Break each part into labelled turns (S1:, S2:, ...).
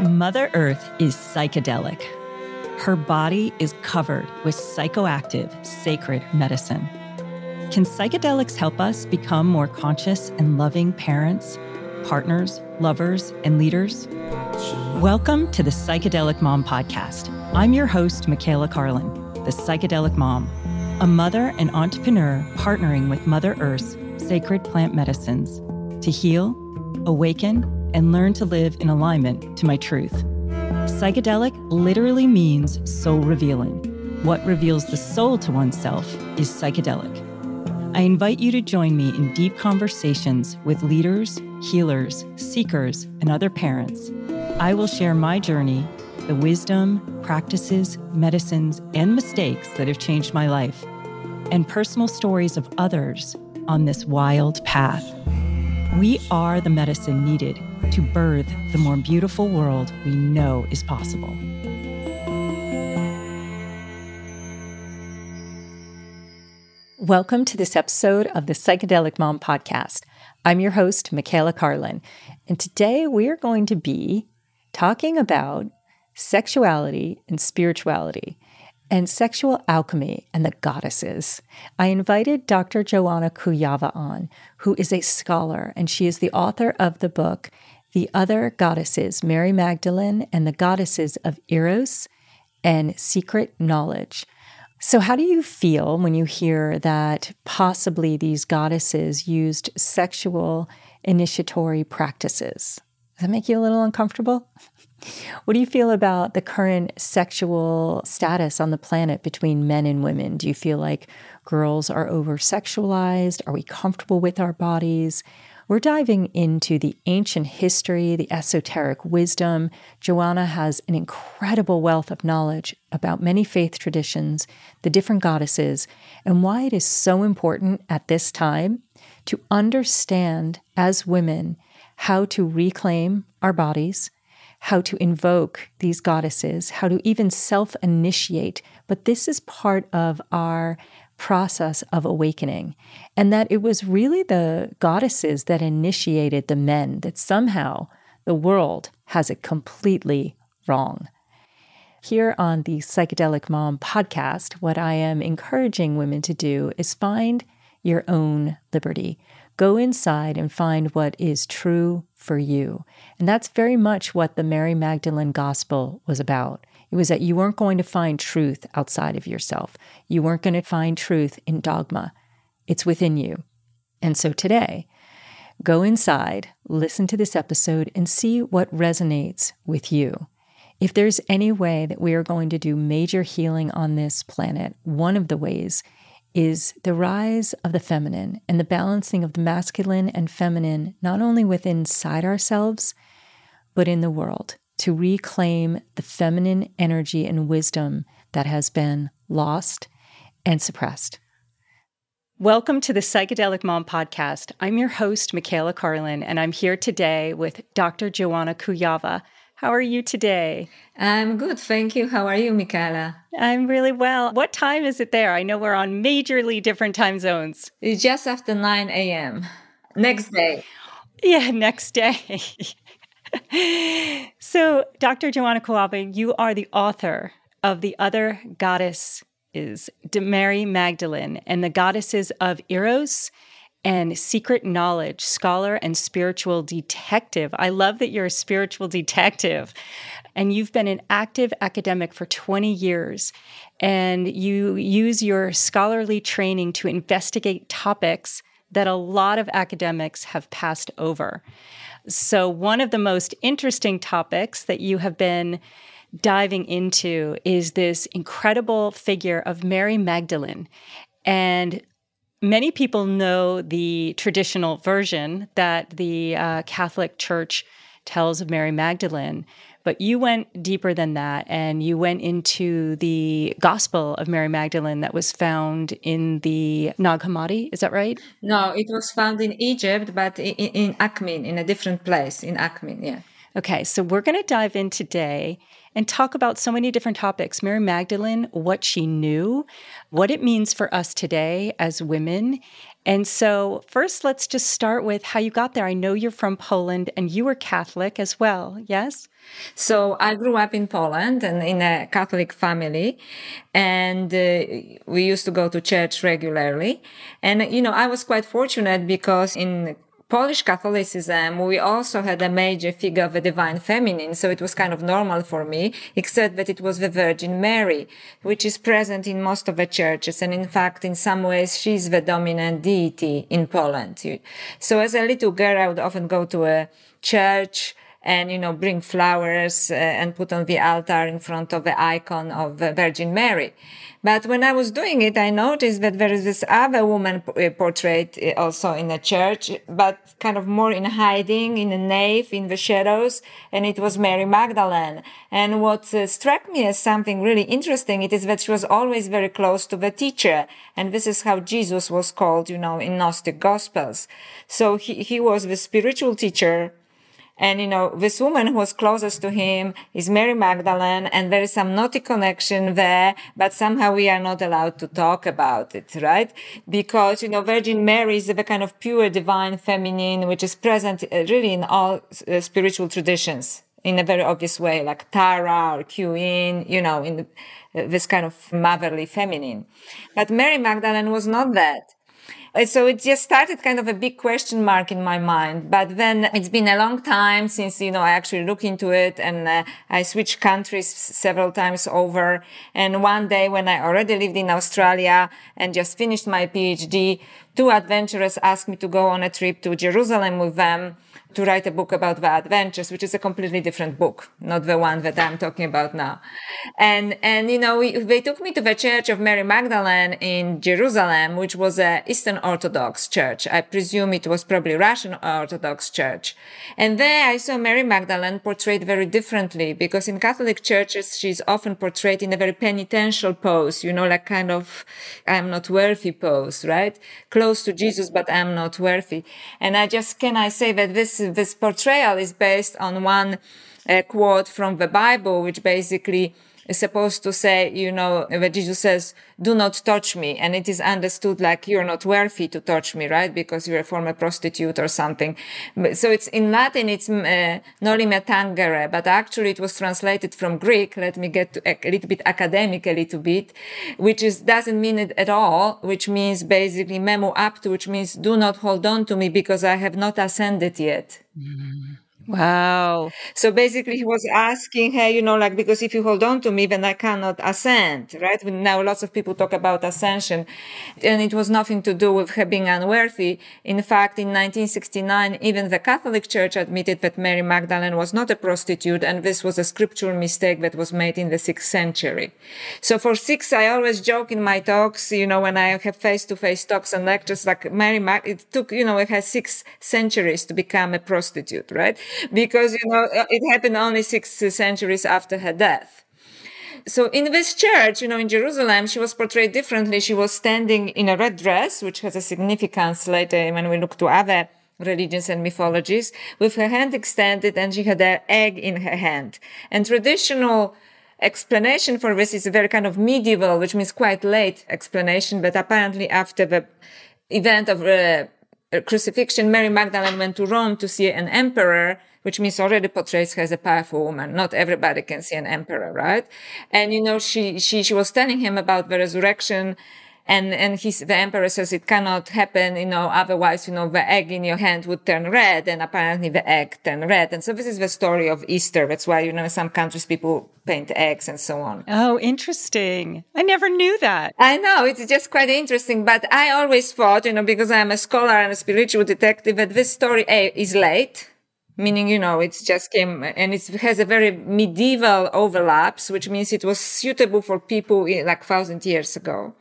S1: Mother Earth is psychedelic. Her body is covered with psychoactive, sacred medicine. Can psychedelics help us become more conscious and loving parents, partners, lovers, and leaders? Welcome to the Psychedelic Mom Podcast. I'm your host, Michaela Carlin, the Psychedelic Mom, a mother and entrepreneur partnering with Mother Earth's sacred plant medicines to heal, awaken, and learn to live in alignment to my truth. Psychedelic literally means soul revealing. What reveals the soul to oneself is psychedelic. I invite you to join me in deep conversations with leaders, healers, seekers, and other parents. I will share my journey, the wisdom, practices, medicines, and mistakes that have changed my life, and personal stories of others on this wild path. We are the medicine needed to birth the more beautiful world we know is possible. Welcome to this episode of the Psychedelic Mom Podcast. I'm your host, Michaela Carlin, and today we are going to be talking about sexuality and spirituality and sexual alchemy and the goddesses. I invited Dr. Joanna Kujawa on, who is a scholar, and she is the author of the book The Other Goddesses, Mary Magdalene and the Goddesses of Eros and Secret Knowledge. So, how do you feel when you hear that possibly these goddesses used sexual initiatory practices? Does that make you a little uncomfortable? What do you feel about the current sexual status on the planet between men and women? Do you feel like girls are over sexualized? Are we comfortable with our bodies? We're diving into the ancient history, the esoteric wisdom. Joanna has an incredible wealth of knowledge about many faith traditions, the different goddesses, and why it is so important at this time to understand as women how to reclaim our bodies, how to invoke these goddesses, how to even self initiate. But this is part of our process of awakening. And that it was really the goddesses that initiated the men, that somehow the world has it completely wrong. Here on the Psychedelic Mom podcast, what I am encouraging women to do is find your own liberty. Go inside and find what is true for you. And that's very much what the Mary Magdalene gospel was about. It was that you weren't going to find truth outside of yourself, you weren't going to find truth in dogma. It's within you. And so today, go inside, listen to this episode, and see what resonates with you. If there's any way that we are going to do major healing on this planet, one of the ways is the rise of the feminine and the balancing of the masculine and feminine, not only within inside ourselves, but in the world, to reclaim the feminine energy and wisdom that has been lost and suppressed. Welcome to the Psychedelic Mom Podcast. I'm your host, Michaela Carlin, and I'm here today with Dr. Joanna Kujawa. How are you today?
S2: I'm good, thank you. How are you, Michaela?
S1: I'm really well. What time is it there? I know we're on majorly different time zones.
S2: It's just after 9 a.m. Next day.
S1: Yeah, next day. so, Dr. Joanna Kujawa, you are the author of The Other Goddess is Mary Magdalene and the Goddesses of Eros and secret knowledge, scholar and spiritual detective. I love that you're a spiritual detective and you've been an active academic for 20 years and you use your scholarly training to investigate topics that a lot of academics have passed over. So, one of the most interesting topics that you have been diving into is this incredible figure of Mary Magdalene. And Many people know the traditional version that the uh, Catholic Church tells of Mary Magdalene, but you went deeper than that and you went into the Gospel of Mary Magdalene that was found in the Nag Hammadi. Is that right?
S2: No, it was found in Egypt, but in, in Akhmim, in a different place, in Akhmim, yeah.
S1: Okay, so we're going to dive in today and talk about so many different topics. Mary Magdalene, what she knew, what it means for us today as women, And so, first, let's just start with how you got there. I know you're from Poland and you were Catholic as well, yes?
S2: So I grew up in Poland and in a Catholic family, and uh, we used to go to church regularly. And you know, I was quite fortunate because in Polish Catholicism, we also had a major figure of the divine feminine, so it was kind of normal for me, except that it was the Virgin Mary, which is present in most of the churches. And in fact, in some ways, she's the dominant deity in Poland. So as a little girl, I would often go to a church and, you know, bring flowers uh, and put on the altar in front of the icon of Virgin Mary. But when I was doing it, I noticed that there is this other woman uh, portrait uh, also in the church, but kind of more in hiding, in the nave, in the shadows. And it was Mary Magdalene. And what uh, struck me as something really interesting, it is that she was always very close to the teacher. And this is how Jesus was called, you know, in Gnostic Gospels. So he, he was the spiritual teacher and, you know, this woman who was closest to him is Mary Magdalene, and there is some naughty connection there, but somehow we are not allowed to talk about it, right? Because, you know, Virgin Mary is the kind of pure divine feminine, which is present uh, really in all uh, spiritual traditions in a very obvious way, like Tara or Guanyin, you know, in uh, this kind of motherly feminine. But Mary Magdalene was not that. Uh, so it just started kind of a big question mark in my mind. But then it's been a long time since, you know, I actually look into it and uh, I switched countries several times over. And one day when I already lived in Australia and just finished my PhD, two adventurers asked me to go on a trip to Jerusalem with them to write a book about the adventures, which is a completely different book, not the one that I'm talking about now. And, and, you know, we, they took me to the Church of Mary Magdalene in Jerusalem, which was a Eastern Orthodox church. I presume it was probably Russian Orthodox church. And there I saw Mary Magdalene portrayed very differently because in Catholic churches, she's often portrayed in a very penitential pose, you know, like kind of, I'm not worthy pose, right? Close to Jesus, but I'm not worthy. And I just, can I say that this this portrayal is based on one uh, quote from the Bible, which basically is supposed to say, you know, where Jesus says, do not touch me. And it is understood like you're not worthy to touch me, right? Because you're a former prostitute or something. So it's in Latin, it's uh, noli me tangere, but actually it was translated from Greek. Let me get a, a little bit academic a little bit, which is, doesn't mean it at all, which means basically memo aptu, which means do not hold on to me because I have not ascended yet.
S1: Mm-hmm. Wow.
S2: So basically he was asking her, you know, like, because if you hold on to me, then I cannot ascend, right? Now lots of people talk about ascension and it was nothing to do with her being unworthy. In fact, in 1969, even the Catholic Church admitted that Mary Magdalene was not a prostitute and this was a scriptural mistake that was made in the sixth century. So for six, I always joke in my talks, you know, when I have face to face talks and lectures, like Mary Mag, it took, you know, it has six centuries to become a prostitute, right? Because, you know, uh, it happened only six centuries after her death. So in this church, you know, in Jerusalem, she was portrayed differently. She was standing in a red dress, which has a significance later when we look to other religions and mythologies, with her hand extended and she had an egg in her hand. And traditional explanation for this is a very kind of medieval, which means quite late explanation, but apparently after the event of uh, crucifixion, Mary Magdalene went to Rome to see an emperor, which means already portrays her as a powerful woman. Not everybody can see an emperor, right? And, you know, she, she, she was telling him about the resurrection and and he's the emperor says it cannot happen you know otherwise you know the egg in your hand would turn red and apparently the egg turned red. And so this is the story of easter. That's why you know in some countries people paint eggs and so on.
S1: Oh interesting. I never knew that.
S2: I know it's just quite interesting but i always thought you know because i'm a scholar and a spiritual detective that this story a, is late meaning you know it's just came and it has a very medieval overlaps which means it was suitable for people eh, like thousand years ago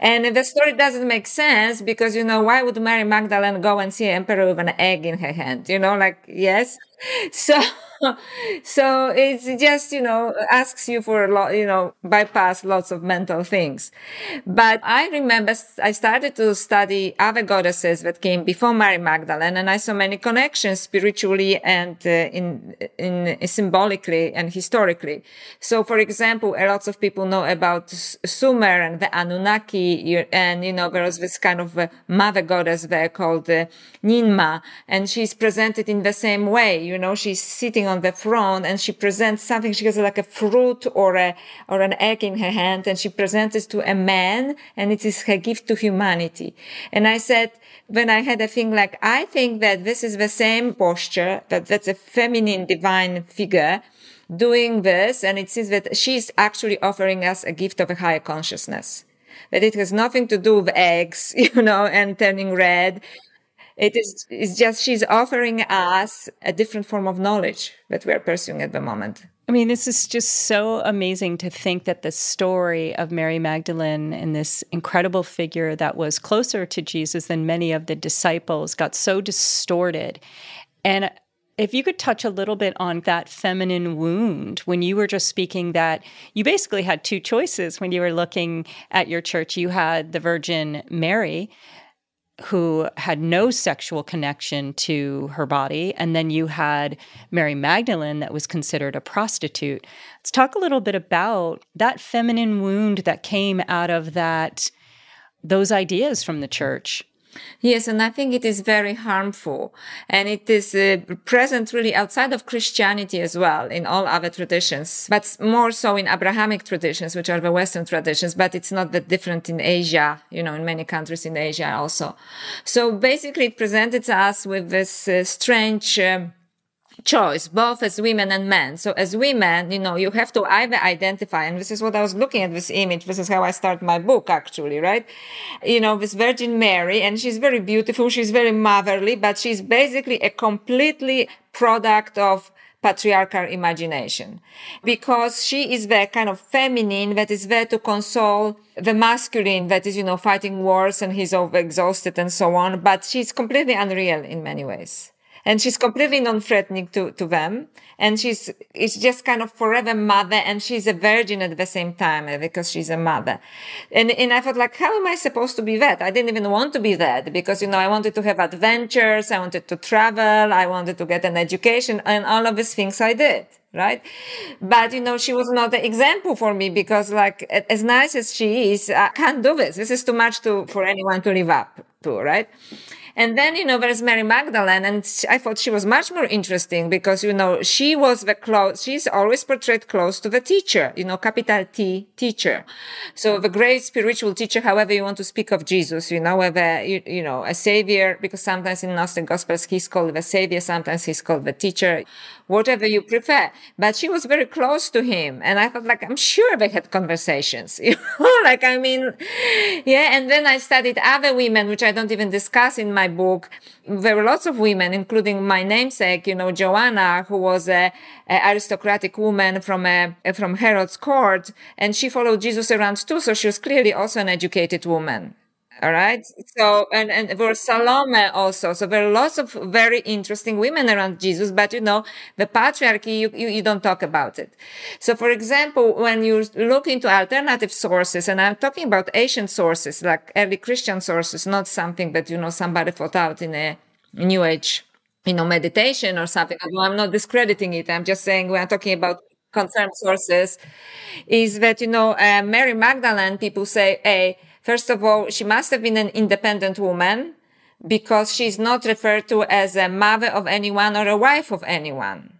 S2: and the story doesn't make sense because, you know, why would Mary Magdalene go and see an Emperor with an egg in her hand? You know, like, yes. So, so it's just, you know, asks you for a lot, you know, bypass lots of mental things. But I remember I started to study other goddesses that came before Mary Magdalene and I saw many connections spiritually and uh, in, in symbolically and historically. So, for example, lots of people know about Sumer and the Anunnaki and, you know, there was this kind of mother goddess there called uh, Ninmah and she's presented in the same way. You know, she's sitting on the throne and she presents something. She has like a fruit or a, or an egg in her hand and she presents it to a man and it is her gift to humanity. And I said, when I had a thing like, I think that this is the same posture, that that's a feminine divine figure doing this. And it seems that she's actually offering us a gift of a higher consciousness. That it has nothing to do with eggs, you know, and turning red it is it's just she's offering us a different form of knowledge that we are pursuing at the moment.
S1: I mean, this is just so amazing to think that the story of Mary Magdalene and this incredible figure that was closer to Jesus than many of the disciples got so distorted. And if you could touch a little bit on that feminine wound when you were just speaking that you basically had two choices when you were looking at your church you had the virgin mary who had no sexual connection to her body. And then you had Mary Magdalene, that was considered a prostitute. Let's talk a little bit about that feminine wound that came out of that, those ideas from the church.
S2: Yes, and I think it is very harmful. And it is uh, present really outside of Christianity as well in all other traditions, but more so in Abrahamic traditions, which are the Western traditions, but it's not that different in Asia, you know, in many countries in Asia also. So basically it presented us with this uh, strange, um, choice, both as women and men. So as women, you know, you have to either identify, and this is what I was looking at this image. This is how I start my book, actually, right? You know, this Virgin Mary, and she's very beautiful. She's very motherly, but she's basically a completely product of patriarchal imagination because she is the kind of feminine that is there to console the masculine that is, you know, fighting wars and he's over exhausted and so on. But she's completely unreal in many ways and she's completely non-threatening to, to them. And she's, it's just kind of forever mother and she's a virgin at the same time uh, because she's a mother. And, and I thought like, how am I supposed to be that? I didn't even want to be that because, you know, I wanted to have adventures. I wanted to travel. I wanted to get an education and all of these things I did right? But you know, she was not an example for me because, like, as nice as she is, I can't do this. This is too much to for anyone to live up to, right? And then, you know, there's Mary Magdalene. And I thought she was much more interesting because, you know, she was the close, she's always portrayed close to the teacher, you know, capital T teacher. So the great spiritual teacher, however you want to speak of Jesus, you know, whether, you, you know, a savior, because sometimes in Gnostic Gospels, he's called the savior. Sometimes he's called the teacher whatever you prefer. But she was very close to him. And I thought like, I'm sure they had conversations, you know, like, I mean, yeah. And then I studied other women, which I don't even discuss in my book. There were lots of women, including my namesake, you know, Joanna, who was a, a aristocratic woman from a, from Herod's court. And she followed Jesus around too. So she was clearly also an educated woman. All right. So, and, and was Salome also. So there are lots of very interesting women around Jesus, but you know, the patriarchy, you, you, you don't talk about it. So, for example, when you look into alternative sources, and I'm talking about ancient sources, like early Christian sources, not something that, you know, somebody thought out in a new age, you know, meditation or something. I'm not discrediting it. I'm just saying when I'm talking about confirmed sources is that, you know, uh, Mary Magdalene, people say, hey, First of all, she must have been an independent woman because she's not referred to as a mother of anyone or a wife of anyone.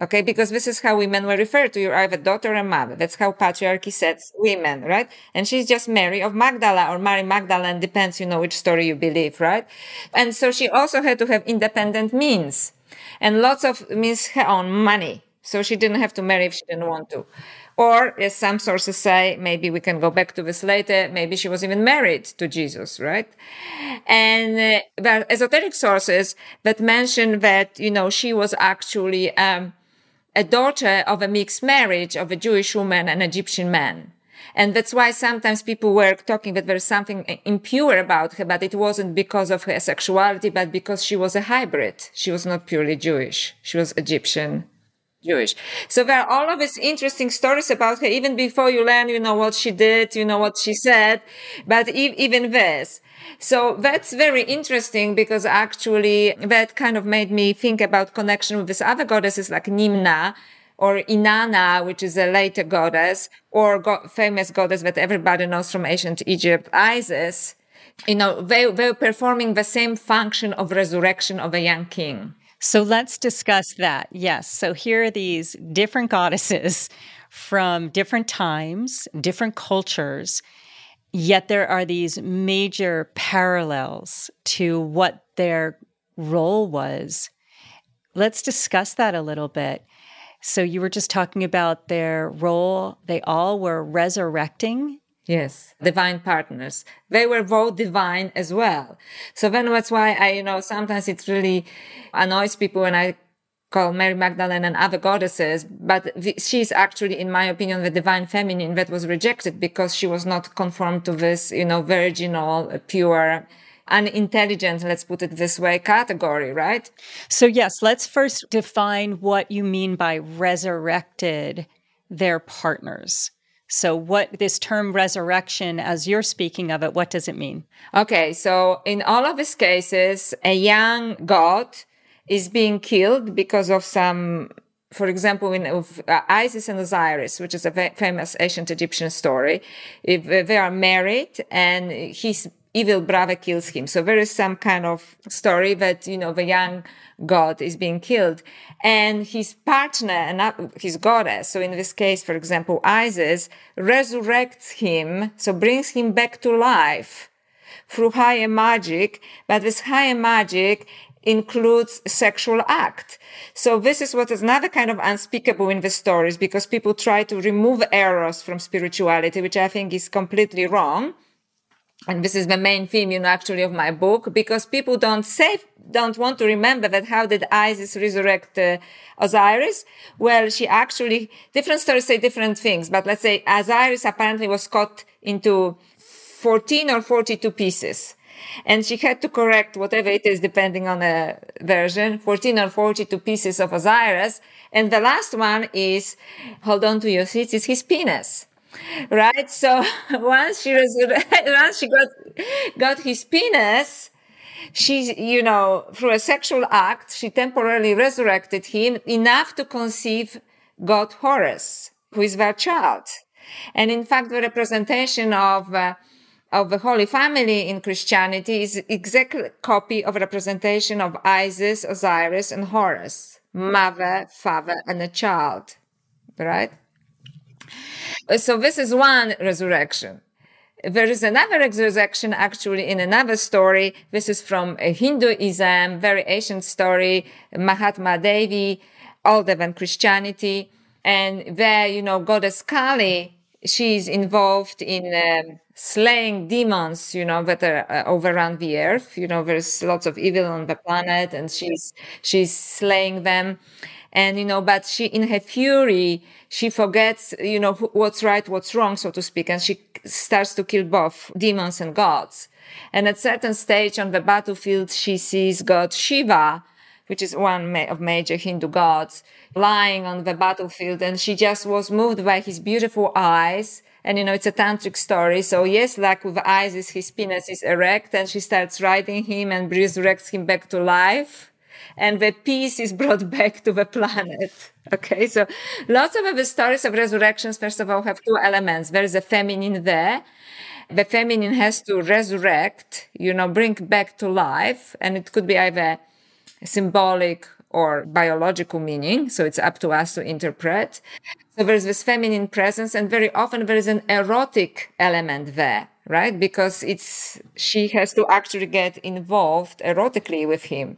S2: Okay, because this is how women were referred to. You're either daughter or mother. That's how patriarchy sets women, right? And she's just Mary of Magdala or Mary Magdalene, depends, you know, which story you believe, right? And so she also had to have independent means and lots of means her own money. So she didn't have to marry if she didn't want to. Or, as some sources say, maybe we can go back to this later, maybe she was even married to Jesus, right? And uh, there are esoteric sources that mention that, you know, she was actually um, a daughter of a mixed marriage of a Jewish woman and Egyptian man. And that's why sometimes people were talking that there's something impure about her, but it wasn't because of her sexuality, but because she was a hybrid. She was not purely Jewish. She was Egyptian Jewish. So there are all of these interesting stories about her, even before you learn, you know, what she did, you know, what she said, but e- even this. So that's very interesting because actually that kind of made me think about connection with these other goddesses like Ninmah, or Inanna, which is a later goddess, or go- famous goddess that everybody knows from ancient Egypt, Isis. You know, they, they're performing the same function of resurrection of a young king.
S1: So let's discuss that. Yes. So here are these different goddesses from different times, different cultures, yet there are these major parallels to what their role was. Let's discuss that a little bit. So you were just talking about their role. They all were resurrecting
S2: Yes, divine partners. They were both divine as well. So then that's why I, you know, sometimes it really annoys people when I call Mary Magdalene and other goddesses, but she's actually, in my opinion, the divine feminine that was rejected because she was not conformed to this, you know, virginal, pure, unintelligent, let's put it this way, category, right?
S1: So, yes, let's first define what you mean by resurrected their partners. So, what this term resurrection, as you're speaking of it, what does it mean?
S2: Okay, so in all of these cases, a young god is being killed because of some, for example, in of, uh, Isis and Osiris, which is a famous ancient Egyptian story. If uh, they are married and his evil brother kills him, so there is some kind of story that you know the young god is being killed. And his partner and his goddess so in this case for example isis resurrects him so brings him back to life through higher magic. But this higher magic includes sexual act. So this is what is another kind of unspeakable in the stories because people try to remove Eros from spirituality, which I think is completely wrong and this is the main theme, you know, actually of my book, because people don't say, don't want to remember that how did Isis resurrect uh, Osiris? Well, she actually, different stories say different things, but let's say Osiris apparently was cut into 14 or 42 pieces. And she had to correct whatever it is, depending on the version, 14 or 42 pieces of Osiris. And the last one is, hold on to your seats, is his penis right? So once she was, once she got got his penis, she, you know, through a sexual act, she temporarily resurrected him enough to conceive God Horus, who is their child. And in fact, the representation of uh, of the Holy Family in Christianity is exact copy of representation of Isis, Osiris, and Horus, mother, father, and a child, right? So this is one resurrection. There is another resurrection actually in another story. This is from Hinduism, very ancient story, Mahatma Devi, older than Christianity. And there, you know, goddess Kali, she's involved in um, slaying demons, you know, that are uh, overrun the earth. You know, there's lots of evil on the planet and she's, she's slaying them. And, you know, but she, in her fury, she forgets, you know, what's right, what's wrong, so to speak, and she starts to kill both demons and gods. And at certain stage on the battlefield, she sees God Shiva, which is one of major Hindu gods, lying on the battlefield, and she just was moved by his beautiful eyes. And you know, it's a tantric story. So yes, like with Isis, his penis is erect, and she starts riding him and resurrects him back to life and the peace is brought back to the planet. Okay, so lots of the stories of resurrections, first of all, have two elements. There is a feminine there. The feminine has to resurrect, you know, bring back to life, and it could be either symbolic or biological meaning. So it's up to us to interpret. So there's this feminine presence, and very often there is an erotic element there right? Because it's, she has to actually get involved erotically with him.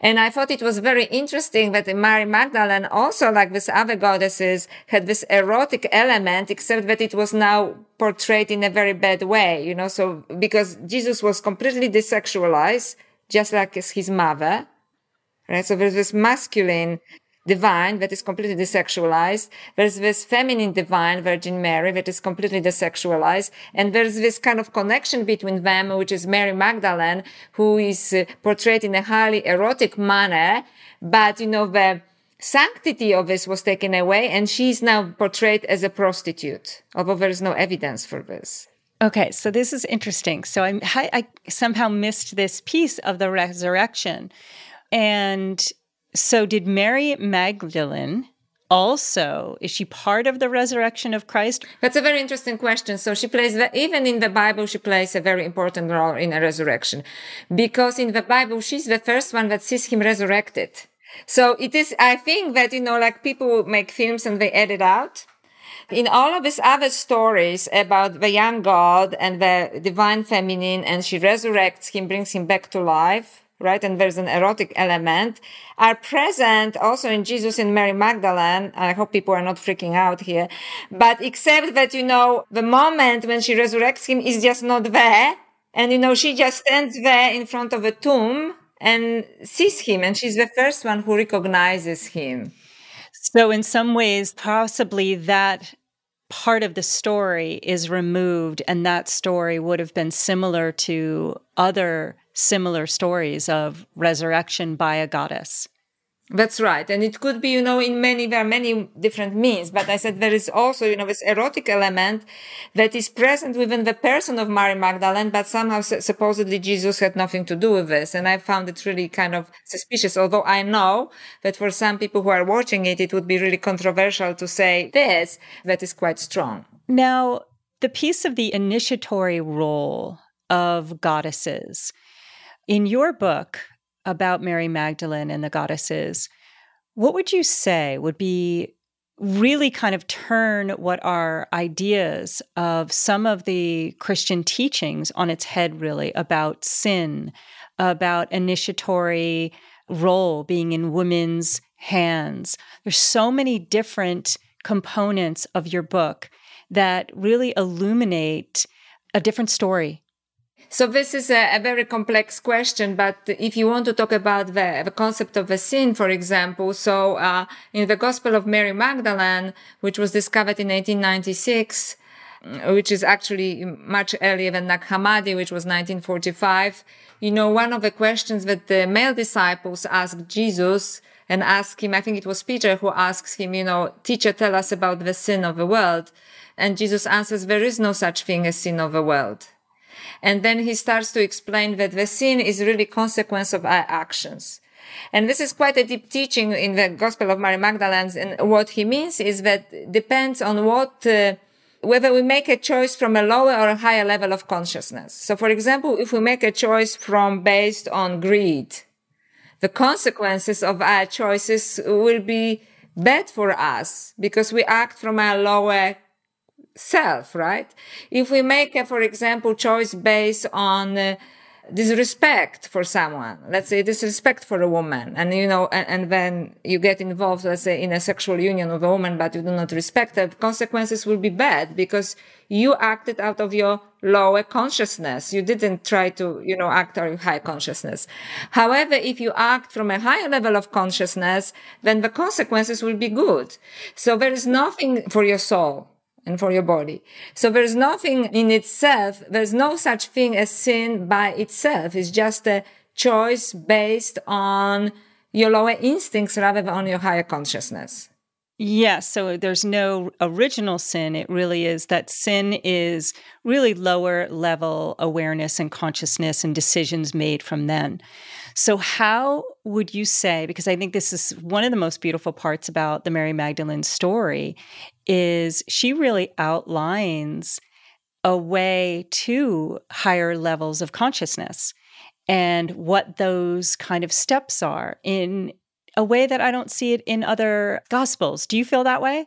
S2: And I thought it was very interesting that Mary Magdalene also, like this other goddesses, had this erotic element, except that it was now portrayed in a very bad way, you know, so because Jesus was completely desexualized, just like his mother, right? So there's this masculine divine that is completely desexualized. There's this feminine divine, Virgin Mary, that is completely desexualized. And there's this kind of connection between them, which is Mary Magdalene, who is uh, portrayed in a highly erotic manner. But, you know, the sanctity of this was taken away and she's now portrayed as a prostitute, although there is no evidence for this.
S1: Okay, so this is interesting. So I, I somehow missed this piece of the resurrection. And so did Mary Magdalene also is she part of the resurrection of christ?
S2: That's a very interesting question. So she plays even in the bible she plays a very important role in a resurrection. Because in the bible she's the first one that sees him resurrected. So it is i think that you know like people make films and they edit out. In all of these other stories about the young god and the divine feminine and she resurrects him brings him back to life right? And there's an erotic element are present also in Jesus and Mary Magdalene. I hope people are not freaking out here, but except that, you know, the moment when she resurrects him is just not there. And, you know, she just stands there in front of a tomb and sees him. And she's the first one who recognizes him.
S1: So, in some ways, possibly that part of the story is removed, and that story would have been similar to other similar stories of resurrection by a goddess.
S2: That's right. And it could be, you know, in many, there are many different means. But I said there is also, you know, this erotic element that is present within the person of Mary Magdalene, but somehow supposedly Jesus had nothing to do with this. And I found it really kind of suspicious. Although I know that for some people who are watching it, it would be really controversial to say this, that is quite strong.
S1: Now, the piece of the initiatory role of goddesses in your book about Mary Magdalene and the goddesses, what would you say would be really kind of turn what are ideas of some of the Christian teachings on its head, really, about sin, about initiatory role being in women's hands? There's so many different components of your book that really illuminate a different story
S2: so this is a, a, very complex question, but if you want to talk about the, the concept of a sin, for example, so uh, in the Gospel of Mary Magdalene, which was discovered in 1896, mm, which is actually much earlier than Nag Hammadi, which was 1945, you know, one of the questions that the male disciples asked Jesus and asked him, I think it was Peter who asks him, you know, teacher, tell us about the sin of the world. And Jesus answers, there is no such thing as sin of the world. And then he starts to explain that the sin is really consequence of our actions. And this is quite a deep teaching in the Gospel of Mary Magdalene. And what he means is that depends on what, uh, whether we make a choice from a lower or a higher level of consciousness. So, for example, if we make a choice from based on greed, the consequences of our choices will be bad for us because we act from a lower self, right? If we make, a, for example, choice based on uh, disrespect for someone, let's say disrespect for a woman, and you know, and, and, then you get involved, let's say, in a sexual union with a woman, but you do not respect her, consequences will be bad because you acted out of your lower consciousness. You didn't try to, you know, act out of high consciousness. However, if you act from a higher level of consciousness, then the consequences will be good. So there is nothing for your soul and for your body. So there's nothing in itself, there's no such thing as sin by itself. It's just a choice based on your lower instincts rather than on your higher consciousness.
S1: Yes. So there's no original sin. It really is that sin is really lower level awareness and consciousness and decisions made from then. So, how would you say, because I think this is one of the most beautiful parts about the Mary Magdalene story, is she really outlines a way to higher levels of consciousness and what those kind of steps are in a way that I don't see it in other gospels. Do you feel that way?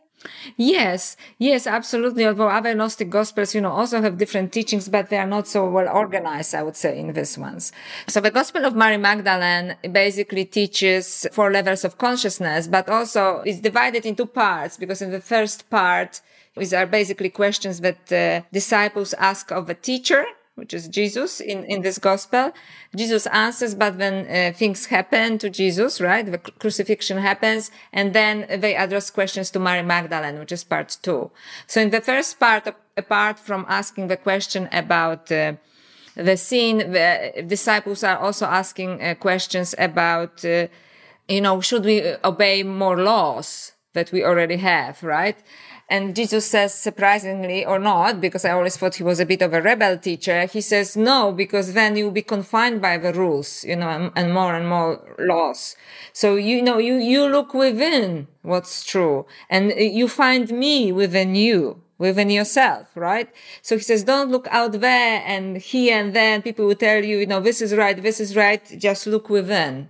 S2: Yes, yes, absolutely. Although other Gnostic Gospels, you know, also have different teachings, but they are not so well organized, I would say, in these ones. So the Gospel of Mary Magdalene basically teaches four levels of consciousness, but also is divided into parts because in the first part, these are basically questions that uh, disciples ask of a teacher which is Jesus in, in this gospel. Jesus answers, but when uh, things happen to Jesus, right? The crucifixion happens and then they address questions to Mary Magdalene, which is part two. So in the first part, apart from asking the question about uh, the scene, the disciples are also asking uh, questions about uh, you know, should we obey more laws that we already have, right? And Jesus says, surprisingly or not, because I always thought he was a bit of a rebel teacher, he says no, because then you'll be confined by the rules, you know, and, and more and more laws. So, you know, you, you look within what's true and you find me within you within yourself, right? So he says, don't look out there and here and then people will tell you, you know, this is right, this is right. Just look within.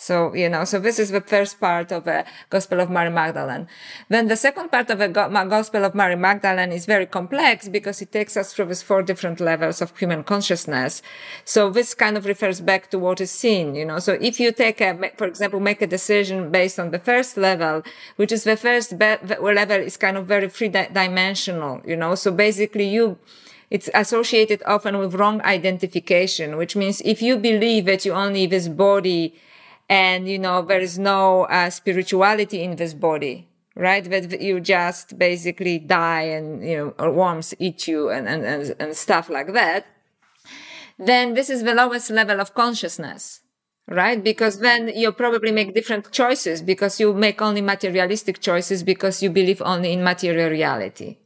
S2: So, you know, so this is the first part of the Gospel of Mary Magdalene. Then the second part of the Gospel of Mary Magdalene is very complex because it takes us through these four different levels of human consciousness. So this kind of refers back to what is seen, you know. So if you take a, for example, make a decision based on the first level, which is the first level is kind of very three dimensional, you know. So basically you, it's associated often with wrong identification, which means if you believe that you only this body, and you know there is no uh, spirituality in this body right? That you just basically die and you know or worms eat you and, and, and, and stuff like that. Then this is the lowest level of consciousness right? Because then you probably make different choices because you make only materialistic choices because you believe only in material reality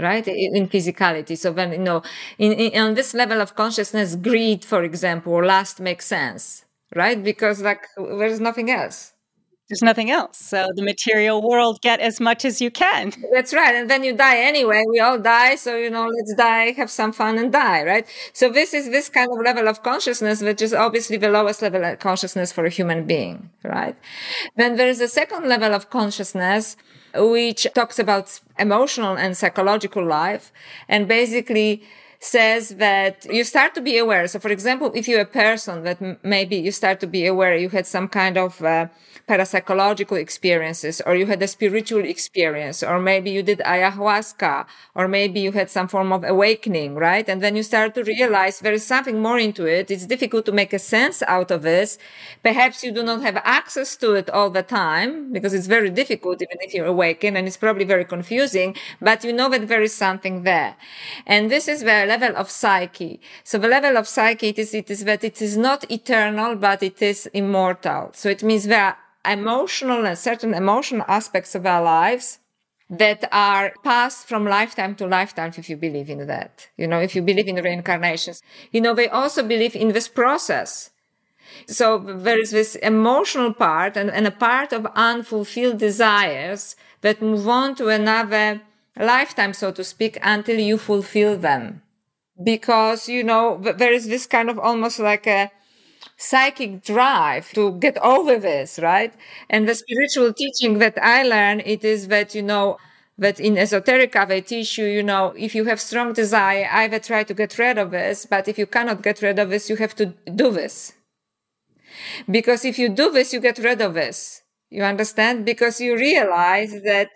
S2: right? In, in physicality. So then you know in, in, on this level of consciousness greed for example or lust makes sense right? Because like there's nothing else.
S1: There's nothing else. So the material world get as much as you can.
S2: That's right. And then you die anyway. We all die. So, you know, let's die, have some fun and die, right? So this is this kind of level of consciousness, which is obviously the lowest level of consciousness for a human being, right? Then there is a second level of consciousness, which talks about emotional and psychological life. And basically, says that you start to be aware. So, for example, if you're a person that maybe you start to be aware you had some kind of uh, parapsychological experiences, or you had a spiritual experience, or maybe you did ayahuasca, or maybe you had some form of awakening, right? And then you start to realize there is something more into it. It's difficult to make a sense out of this. Perhaps you do not have access to it all the time because it's very difficult, even if you awaken, and it's probably very confusing, but you know that there is something there. And this is where level of psyche. So the level of psyche it is, it is that it is not eternal, but it is immortal. So it means there are emotional and certain emotional aspects of our lives that are passed from lifetime to lifetime if you believe in that. You know, if you believe in reincarnations. You know, they also believe in this process. So there is this emotional part and, and a part of unfulfilled desires that move on to another lifetime, so to speak, until you fulfill them because you know there is this kind of almost like a psychic drive to get over this right? And the spiritual teaching that i learned it is that you know that in esoterica they teach you you know if you have strong desire either try to get rid of this but if you cannot get rid of this you have to do this. Because if you do this you get rid of this. You understand? Because you realize that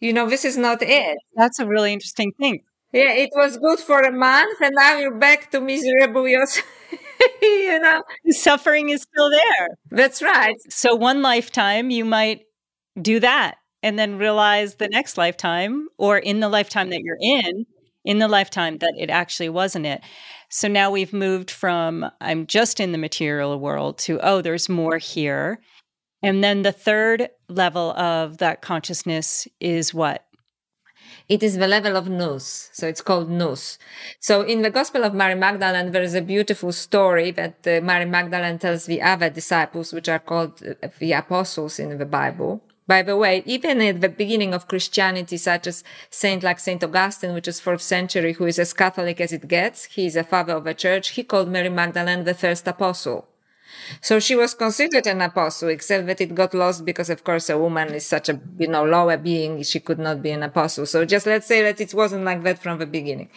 S2: you know this is not it.
S1: That's a really interesting thing
S2: yeah, it was good for a month, and now you're back to miserable yourself. you know,
S1: suffering is still there.
S2: That's right.
S1: So one lifetime, you might do that, and then realize the next lifetime, or in the lifetime that you're in, in the lifetime that it actually wasn't it. So now we've moved from I'm just in the material world to oh, there's more here. And then the third level of that consciousness is what?
S2: It is the level of nous. So it's called nous. So in the Gospel of Mary Magdalene, there is a beautiful story that uh, Mary Magdalene tells the other disciples, which are called uh, the apostles in the Bible. By the way, even at the beginning of Christianity, such as Saint like Saint Augustine, which is fourth century, who is as Catholic as it gets, he is a father of the church. He called Mary Magdalene the first apostle. So she was considered an apostle, except that it got lost because, of course, a woman is such a, you know, lower being. She could not be an apostle. So just let's say that it wasn't like that from the beginning.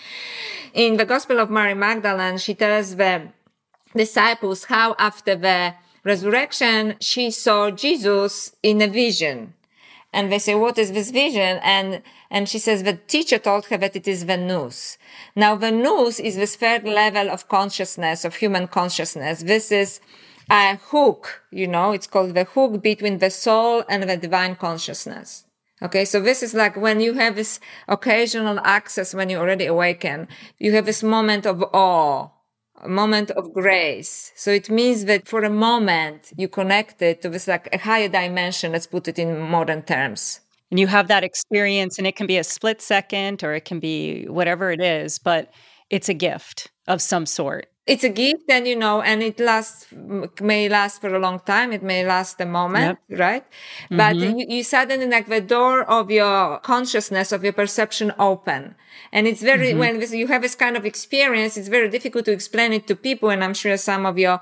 S2: In the Gospel of Mary Magdalene, she tells the disciples how after the resurrection, she saw Jesus in a vision. And they say, what is this vision? And, and she says, the teacher told her that it is the nous. Now, the nous is this third level of consciousness, of human consciousness. This is a hook, you know, it's called the hook between the soul and the divine consciousness. Okay, so this is like when you have this occasional access when you already awaken, you have this moment of awe, a moment of grace. So it means that for a moment you connected to this like a higher dimension. Let's put it in modern terms.
S1: And you have that experience, and it can be a split second or it can be whatever it is, but it's a gift of some sort
S2: it's a gift and you know and it lasts may last for a long time it may last a moment yep. right mm-hmm. but you, you, suddenly like the door of your consciousness of your perception open and it's very mm-hmm. when this, you have this kind of experience it's very difficult to explain it to people and i'm sure some of your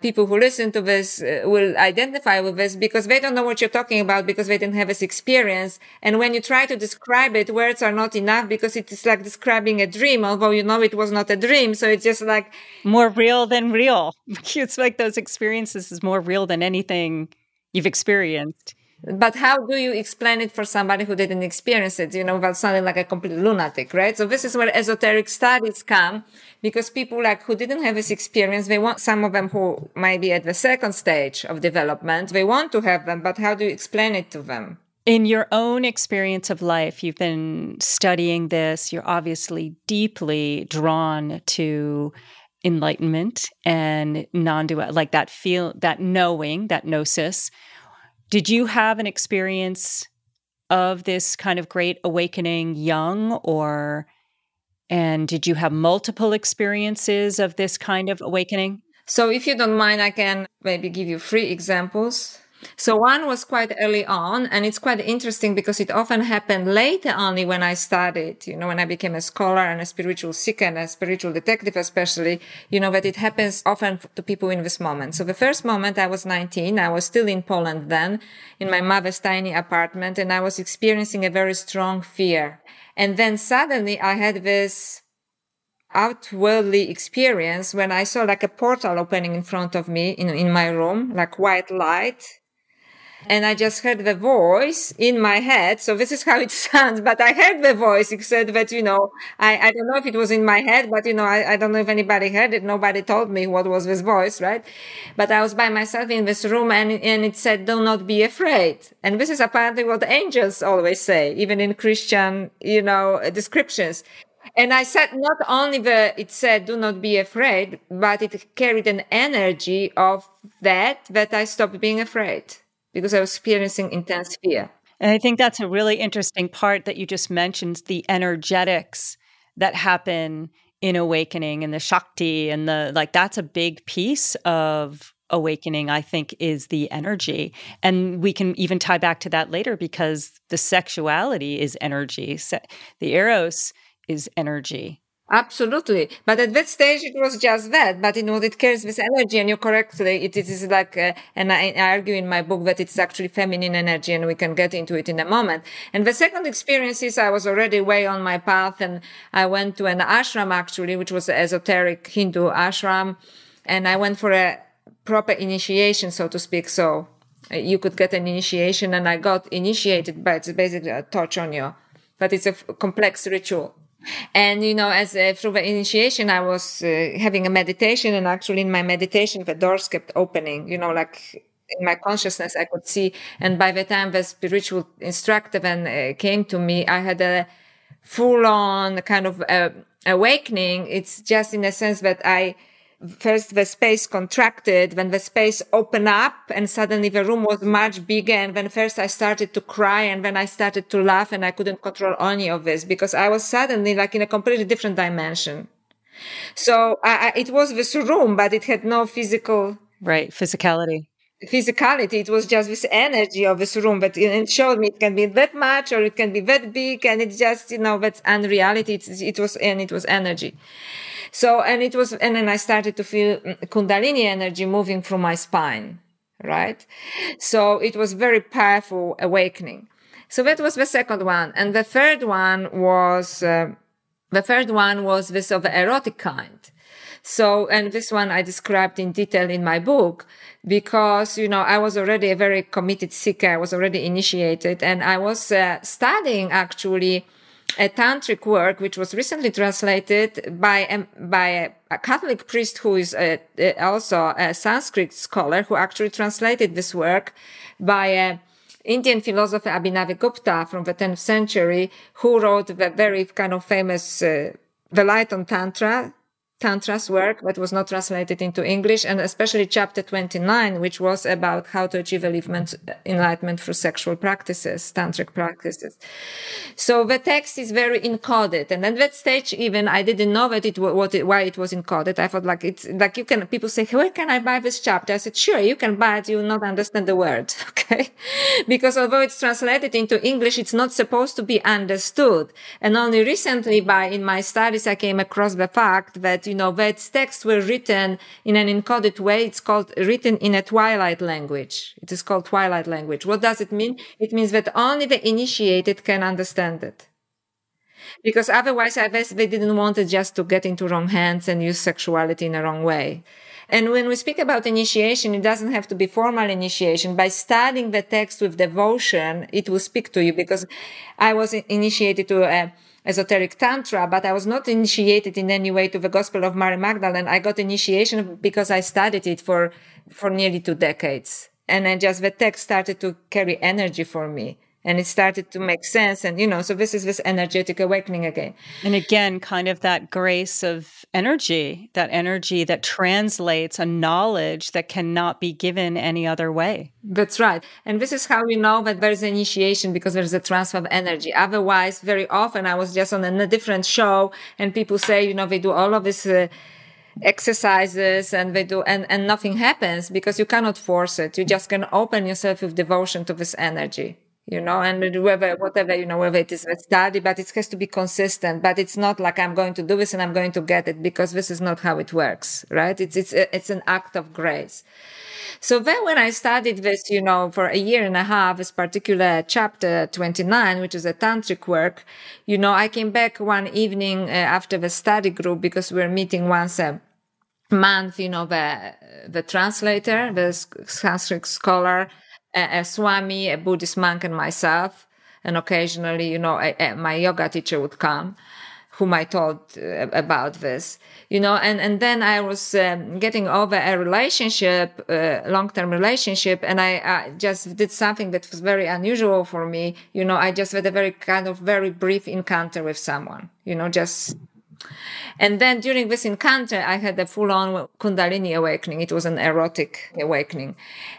S2: people who listen to this uh, will identify with this because they don't know what you're talking about because they didn't have this experience. And when you try to describe it, words are not enough because it is like describing a dream, although you know it was not a dream. So it's just like
S1: more real than real. it's like those experiences is more real than anything you've experienced.
S2: But how do you explain it for somebody who didn't experience it, you know, without sounding like a complete lunatic, right? So this is where esoteric studies come because people like who didn't have this experience, they want some of them who might be at the second stage of development, they want to have them, but how do you explain it to them?
S1: In your own experience of life, you've been studying this, you're obviously deeply drawn to enlightenment and non-dual like that feel that knowing that gnosis did you have an experience of this kind of great awakening young or and did you have multiple experiences of this kind of awakening?
S2: So if you don't mind I can maybe give you three examples. So one was quite early on, and it's quite interesting because it often happened later only when I studied, you know, when I became a scholar and a spiritual seeker and a spiritual detective, especially, you know, that it happens often to people in this moment. So the first moment I was 19, I was still in Poland then, in my mother's tiny apartment, and I was experiencing a very strong fear. And then suddenly I had this outwardly experience when I saw like a portal opening in front of me in, in my room, like white light and I just heard the voice in my head. So this is how it sounds, but I heard the voice. It said that, you know, I, I don't know if it was in my head, but you know, I, I don't know if anybody heard it. Nobody told me what was this voice, right? But I was by myself in this room and, and it said, do not be afraid. And this is apparently what angels always say, even in Christian, you know, descriptions. And I said not only the it said do not be afraid, but it carried an energy of that that I stopped being afraid because I was experiencing intense fear.
S1: And I think that's a really interesting part that you just mentioned the energetics that happen in awakening and the Shakti and the like, that's a big piece of awakening, I think, is the energy. And we can even tie back to that later because the sexuality is energy, the Eros is energy.
S2: Absolutely. But at that stage, it was just that. But you know, it carries this energy, and you correctly, it, it is like, uh, and I, I, argue in my book that it's actually feminine energy, and we can get into it in a moment. And the second experience is I was already way on my path, and I went to an ashram actually, which was an esoteric Hindu ashram, and I went for a proper initiation, so to speak. So uh, you could get an initiation, and I got initiated, but it's basically a touch on you, but it's a complex ritual. And, you know, as uh, through the initiation, I was uh, having a meditation and actually in my meditation, the doors kept opening, you know, like in my consciousness, I could see. And by the time the spiritual instructor then uh, came to me, I had a full on kind of uh, awakening. It's just in a sense that I, first the space contracted, then the space opened up and suddenly the room was much bigger. And then first I started to cry and then I started to laugh and I couldn't control any of this because I was suddenly like in a completely different dimension. So I, I, it was this room, but it had no physical.
S1: Right. Physicality.
S2: Physicality. It was just this energy of this room, but it showed me it can be that much or it can be that big. And it's just, you know, that's unreality. It's, it was, and it was energy. So, and it was, and then I started to feel Kundalini energy moving through my spine, right? So it was very powerful awakening. So that was the second one. And the third one was, uh, the third one was this of the erotic kind. So, and this one I described in detail in my book because, you know, I was already a very committed seeker. I was already initiated and I was uh, studying actually a tantric work which was recently translated by a, by a, a Catholic priest who is a, also a Sanskrit scholar who actually translated this work by a Indian philosopher Abhinavagupta from the 10th century who wrote the very kind of famous uh, The Light on Tantra Tantra's work that was not translated into English, and especially chapter 29, which was about how to achieve enlightenment, enlightenment through sexual practices, tantric practices. So the text is very encoded. And at that stage, even I didn't know that it, what it, why it was encoded. I thought like it's like you can, people say, where can I buy this chapter? I said, sure, you can buy it. You will not understand the word. Okay. because although it's translated into English, it's not supposed to be understood. And only recently by, in my studies, I came across the fact that you know, that texts were written in an encoded way. It's called written in a twilight language. It is called twilight language. What does it mean? It means that only the initiated can understand it. Because otherwise, I guess they didn't want it just to get into wrong hands and use sexuality in a wrong way. And when we speak about initiation, it doesn't have to be formal initiation. By studying the text with devotion, it will speak to you because I was initiated to a esoteric tantra, but I was not initiated in any way to the gospel of Mary Magdalene. I got initiation because I studied it for, for nearly two decades. And then just the text started to carry energy for me and it started to make sense and you know so this is this energetic awakening again.
S1: And again kind of that grace of energy that energy that translates a knowledge that cannot be given any other way.
S2: That's right. And this is how we know that there's initiation because there's a transfer of energy. Otherwise very often i was just on a different show and people say you know they do all of this uh, exercises and they do and, and nothing happens because you cannot force it. You just can open yourself with devotion to this energy you know, and whether, whatever, you know, whether it is a study, but it has to be consistent. But it's not like I'm going to do this and I'm going to get it because this is not how it works, right? It's, it's, it's an act of grace. So then when I studied this, you know, for a year and a half, this particular chapter 29, which is a tantric work, you know, I came back one evening uh, after the study group because we we're meeting once a month, you know, the, the translator, the Sanskrit scholar, a, a Swami, a Buddhist monk, and myself. And occasionally, you know, my yoga teacher would come, whom I told uh, about this, you know, and, and then I was um, getting over a relationship, uh, long-term relationship, and I, I just did something that was very unusual for me. You know, I just had a very kind of very brief encounter with someone, you know, just and then during this encounter, I had a full on Kundalini awakening. It was an erotic awakening.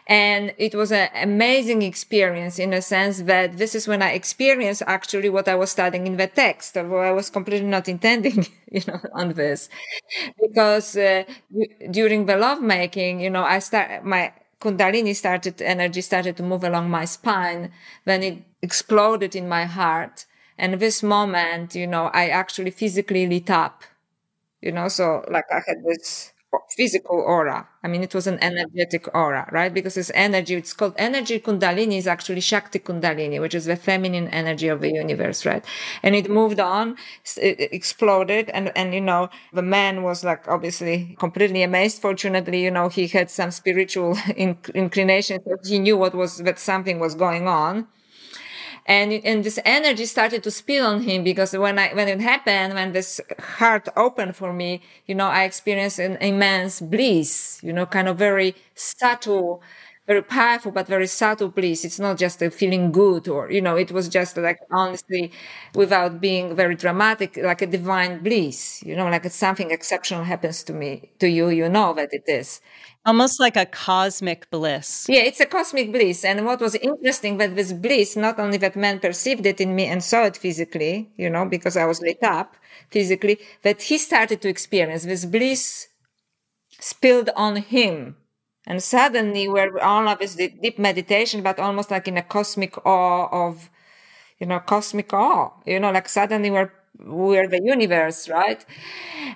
S2: And it was an amazing experience in a sense that this is when I experienced actually what I was studying in the text, although I was completely not intending, you know, on this. Because uh, during the lovemaking, you know, I start, my Kundalini started, energy started to move along my spine. Then it exploded in my heart. And this moment, you know, I actually physically lit up you know so like i had this physical aura. I mean it was an energetic aura right? Because it's energy it's called energy kundalini is actually shakti kundalini which is the feminine energy of the universe right? And it moved on it exploded and and you know the man was like obviously completely amazed. Fortunately you know he had some spiritual inclination so he knew what was that something was going on and and this energy started to spill on him because when I when it happened, when this heart opened for me, you know, I experienced an immense bliss, you know, kind of very subtle, very powerful but very subtle bliss. It's not just a feeling good or you know, it was just like honestly, without being very dramatic, like a divine bliss, you know, like something exceptional happens to me, to you, you know that it is.
S1: Almost like a cosmic bliss.
S2: Yeah, it's a cosmic bliss. And what was interesting that this bliss, not only that man perceived it in me and saw it physically, you know, because I was lit up physically, that he started to experience this bliss spilled on him. And suddenly we're all of this deep meditation, but almost like in a cosmic awe of, you know, cosmic awe, you know, like suddenly we're we're the universe, right?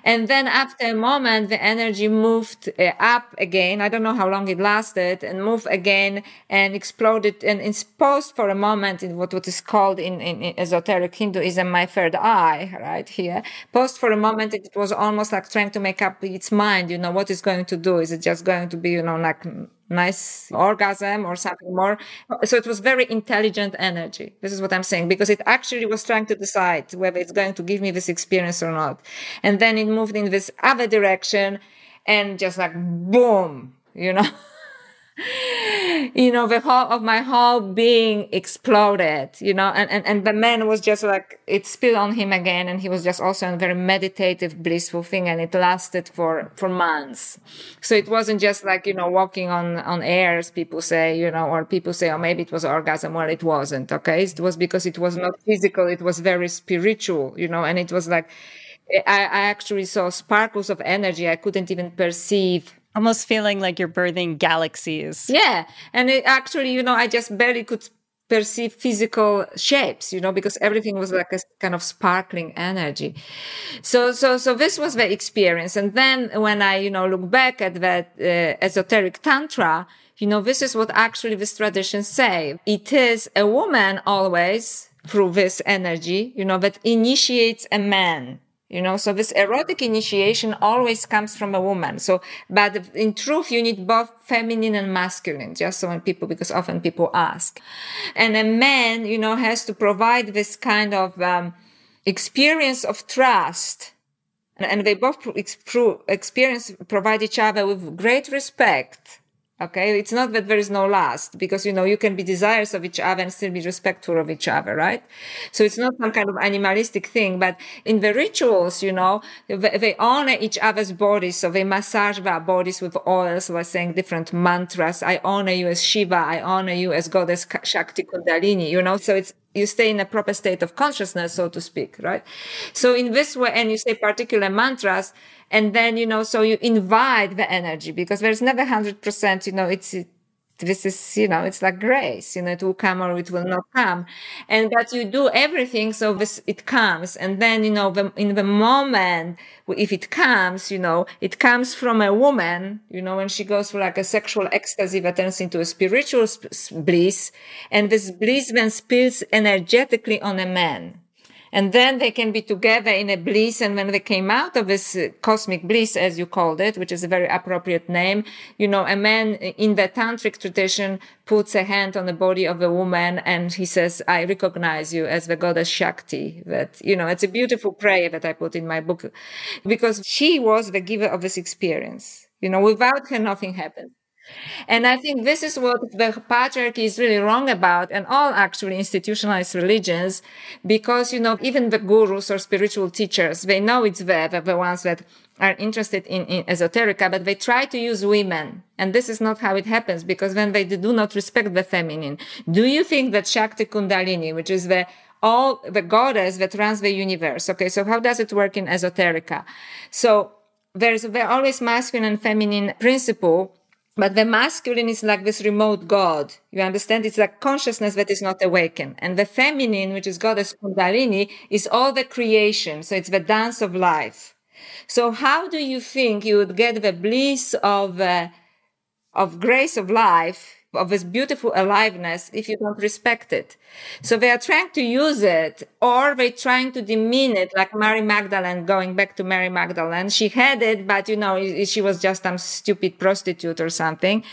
S2: And then after a moment, the energy moved uh, up again. I don't know how long it lasted and moved again and exploded and exposed for a moment in what, what is called in, in, in esoteric Hinduism, my third eye, right here. Paused for a moment. It was almost like trying to make up its mind, you know, what it's going to do. Is it just going to be, you know, like nice orgasm or something more. So it was very intelligent energy. This is what I'm saying because it actually was trying to decide whether it's going to give me this experience or not. And then it moved in this other direction and just like boom, you know. you know, the whole of my whole being exploded, you know, and, and, and the man was just like, it spilled on him again. And he was just also a very meditative, blissful thing. And it lasted for, for months. So it wasn't just like, you know, walking on, on air, as people say, you know, or people say, oh, maybe it was orgasm. Well, it wasn't. Okay. It was because it was not physical. It was very spiritual, you know, and it was like, I, I actually saw sparkles of energy I couldn't even perceive
S1: almost feeling like you're birthing galaxies.
S2: Yeah. And it actually, you know, I just barely could perceive physical shapes, you know, because everything was like a kind of sparkling energy. So, so, so this was the experience. And then when I, you know, look back at that uh, esoteric tantra, you know, this is what actually this traditions say. It is a woman always through this energy, you know, that initiates a man you know so this erotic initiation always comes from a woman. So but in truth you need both feminine and masculine just so when people because often people ask. And a man you know has to provide this kind of um, experience of trust. And they both experience provide each other with great respect Okay. It's not that there is no lust because, you know, you can be desirous of each other and still be respectful of each other, right? So it's not some kind of animalistic thing, but in the rituals, you know, they honor each other's bodies. So they massage their bodies with oils by saying different mantras. I honor you as Shiva. I honor you as goddess Shakti Kundalini, you know, so it's, you stay in a proper state of consciousness, so to speak, right? So in this way, and you say particular mantras, and then you know so you invite the energy because there's never 100% you know it's this is you know it's like grace you know it will come or it will not come. And that you do everything so this it comes. And then you know the, in the moment if it comes you know it comes from a woman you know when she goes through like a sexual ecstasy that turns into a spiritual bliss. And this bliss then spills energetically on a man and then they can be together in a bliss. And when they came out of this uh, cosmic bliss, as you called it, which is a very appropriate name, you know, a man in the tantric tradition puts a hand on the body of a woman and he says, I recognize you as the goddess Shakti. That, you know, it's a beautiful prayer that I put in my book because she was the giver of this experience. You know, without her, nothing happened. And I think this is what the patriarchy is really wrong about and all actually institutionalized religions, because, you know, even the gurus or spiritual teachers, they know it's there, the, the ones that are interested in, in esoterica, but they try to use women. And this is not how it happens because when they do not respect the feminine, do you think that Shakti Kundalini, which is the all the goddess that runs the universe. Okay. So how does it work in esoterica? So there's there always masculine and feminine principle but the masculine is like this remote God. You understand? It's like consciousness that is not awakened. And the feminine, which is Goddess Kundalini, is all the creation. So it's the dance of life. So how do you think you would get the bliss of, uh, of grace of life of this beautiful aliveness if you don't respect it. So they are trying to use it or they're trying to demean it, like Mary Magdalene, going back to Mary Magdalene. She had it, but you know, she was just some stupid prostitute or something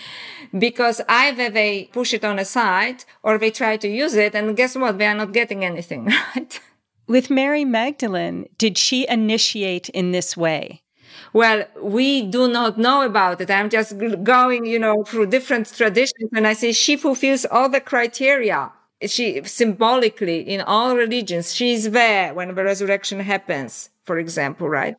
S2: because either they push it on a side or they try to use it. And guess what? They are not getting anything, right?
S1: With Mary Magdalene, did she initiate in this way?
S2: Well, we do not know about it. I'm just going, you know, through different traditions and I say she fulfills all the criteria. She symbolically in all religions, she's there when the resurrection happens, for example, right?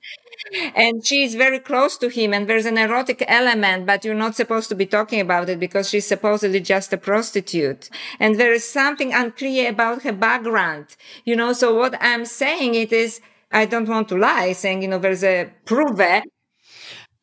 S2: And she's very close to him and there's an erotic element, but you're not supposed to be talking about it because she's supposedly just a prostitute. And there is something unclear about her background, you know, so what I'm saying it is, I don't want to lie, saying, you know, there's a proof there.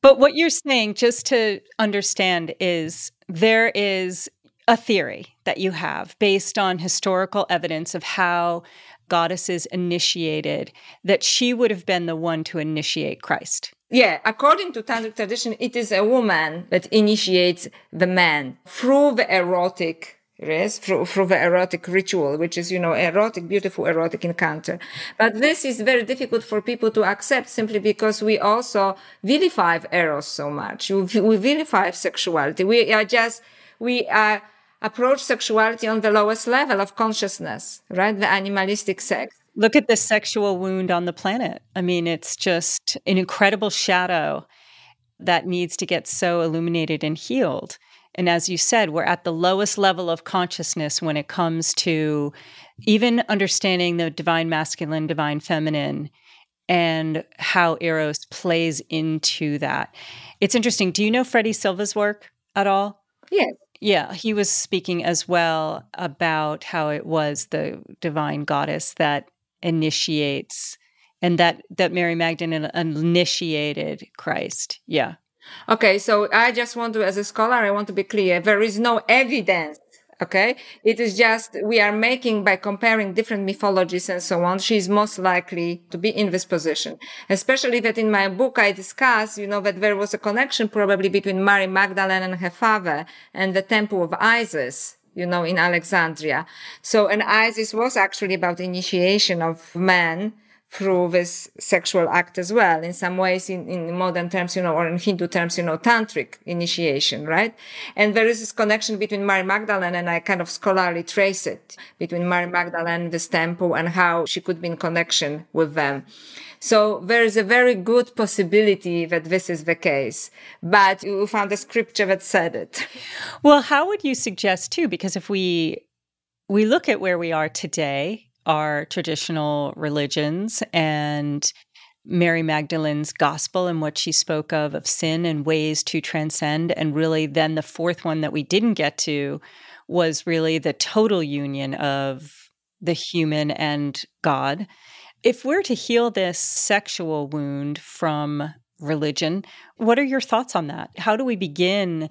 S1: But what you're saying, just to understand, is there is a theory that you have based on historical evidence of how goddesses initiated, that she would have been the one to initiate Christ.
S2: Yeah, according to Tantric tradition, it is a woman that initiates the man through the erotic Yes, through, through the erotic ritual, which is, you know, erotic, beautiful erotic encounter. But this is very difficult for people to accept simply because we also vilify eros so much. We, vilify sexuality. We are just, we are, approach sexuality on the lowest level of consciousness, right? The animalistic sex.
S1: Look at the sexual wound on the planet. I mean, it's just an incredible shadow that needs to get so illuminated and healed. And as you said, we're at the lowest level of consciousness when it comes to even understanding the divine masculine, divine feminine, and how Eros plays into that. It's interesting. Do you know Freddie Silva's work at all?
S2: Yes.
S1: Yeah, he was speaking as well about how it was the divine goddess that initiates and that that Mary Magdalene initiated Christ. Yeah.
S2: Okay, so I just want to as a scholar I want to be clear there is no evidence Okay. It is just, we are making by comparing different mythologies and so on. She is most likely to be in this position. Especially that in my book I discuss, you know, that there was a connection probably between Mary Magdalene and her father and the temple of Isis you know, in Alexandria. So, and Isis was actually about initiation of men through this sexual act as well. In some ways, in, in modern terms, you know, or in Hindu terms, you know, tantric initiation, right? And there is this connection between Mary Magdalene and I kind of scholarly trace it between Mary Magdalene, this temple, and how she could be in connection with them. So there is a very good possibility that this is the case, but you found a scripture that said it.
S1: Well, how would you suggest too? Because if we we look at where we are today, our traditional religions and Mary Magdalene's gospel and what she spoke of of sin and ways to transcend. And really, then the fourth one that we didn't get to was really the total union of the human and God. If we're to heal this sexual wound from religion, what are your thoughts on that? How do we begin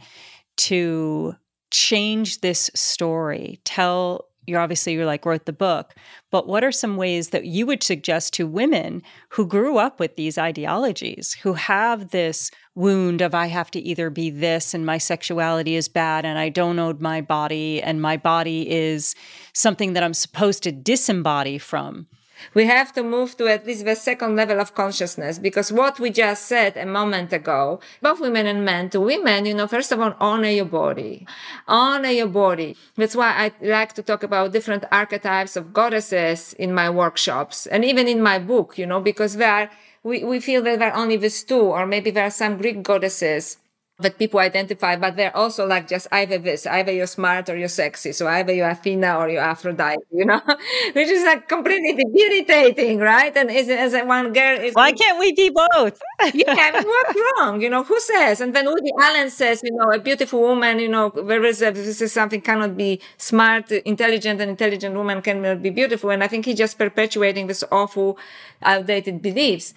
S1: to change this story? Tell you're obviously you're like wrote the book but what are some ways that you would suggest to women who grew up with these ideologies who have this wound of i have to either be this and my sexuality is bad and i don't own my body and my body is something that i'm supposed to disembody from
S2: we have to move to at least the second level of consciousness because what we just said a moment ago, both women and men, to women, you know, first of all, honor your body. Honor your body. That's why I like to talk about different archetypes of goddesses in my workshops and even in my book, you know, because there we, we feel that there are only these two, or maybe there are some Greek goddesses that people identify, but they're also like just either this, either you're smart or you're sexy. So either you're Athena or you're Aphrodite, you know, which is like completely debilitating, right? And is as one girl is.
S1: Why can't we be both?
S2: yeah, I mean, what's wrong? You know, who says? And then Woody Allen says, you know, a beautiful woman, you know, there is a, this is something cannot be smart, intelligent, and intelligent woman cannot be beautiful. And I think he's just perpetuating this awful, outdated beliefs.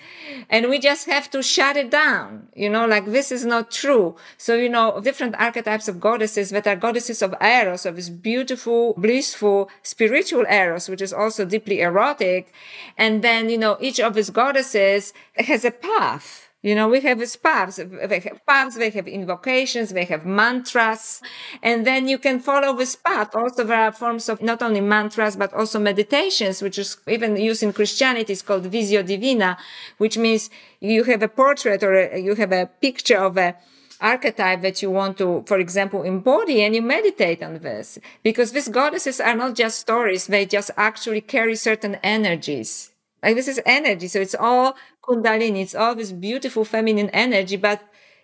S2: And we just have to shut it down, you know, like this is not true so, you know, different archetypes of goddesses that are goddesses of Eros, of this beautiful, blissful, spiritual Eros, which is also deeply erotic. And then, you know, each of these goddesses has a path. You know, we have these paths. They have paths, they have invocations, they have mantras, and then you can follow this path. Also, there are forms of not only mantras, but also meditations, which is even used in Christianity. It's called Visio Divina, which means you have a portrait or a, you have a picture of a archetype that you want to, for example, embody and you meditate on this. Because these goddesses are not just stories, they just actually carry certain energies. Like this is energy. So it's all Kundalini. It's all this beautiful feminine energy, but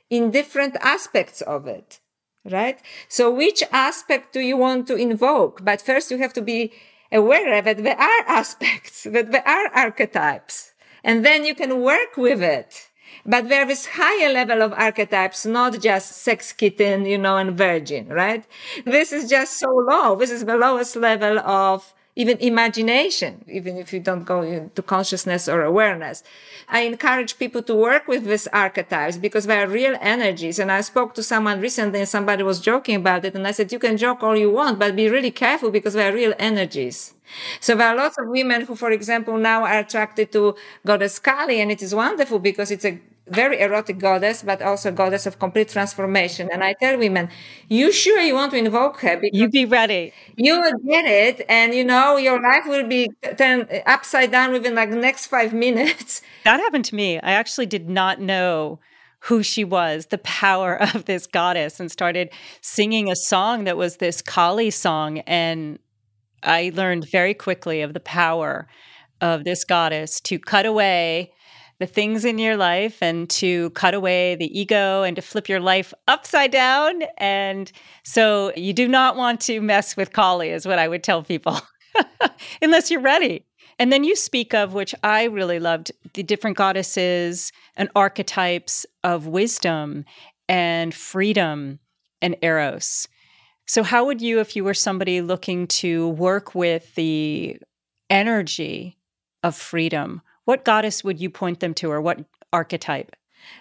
S2: in different aspects of it. Right? So which aspect do you want to invoke? But first you have to be aware that there are aspects, that there are archetypes. And then you can work with it but there is higher level of archetypes, not just sex kitten, you know, and virgin, right? This is just so low. This is the lowest level of even imagination, even if you don't go into consciousness or awareness. I encourage people to work with these archetypes because they are real energies. And I spoke to someone recently and somebody was joking about it. And I said, you can joke all you want, but be really careful because they are real energies. So there are lots of women who, for example, now are attracted to goddess Kali, and it is wonderful because it's a very erotic goddess, but also goddess of complete transformation. And I tell women, you sure you want to invoke her?
S1: You be ready.
S2: You will get it, and you know your life will be turned upside down within like the next five minutes.
S1: That happened to me. I actually did not know who she was, the power of this goddess, and started singing a song that was this Kali song. And I learned very quickly of the power of this goddess to cut away the things in your life and to cut away the ego and to flip your life upside down. And so you do not want to mess with Kali, is what I would tell people, unless you're ready. And then you speak of, which I really loved, the different goddesses and archetypes of wisdom and freedom and eros. So, how would you, if you were somebody looking to work with the energy of freedom, what goddess would you point them to or what archetype?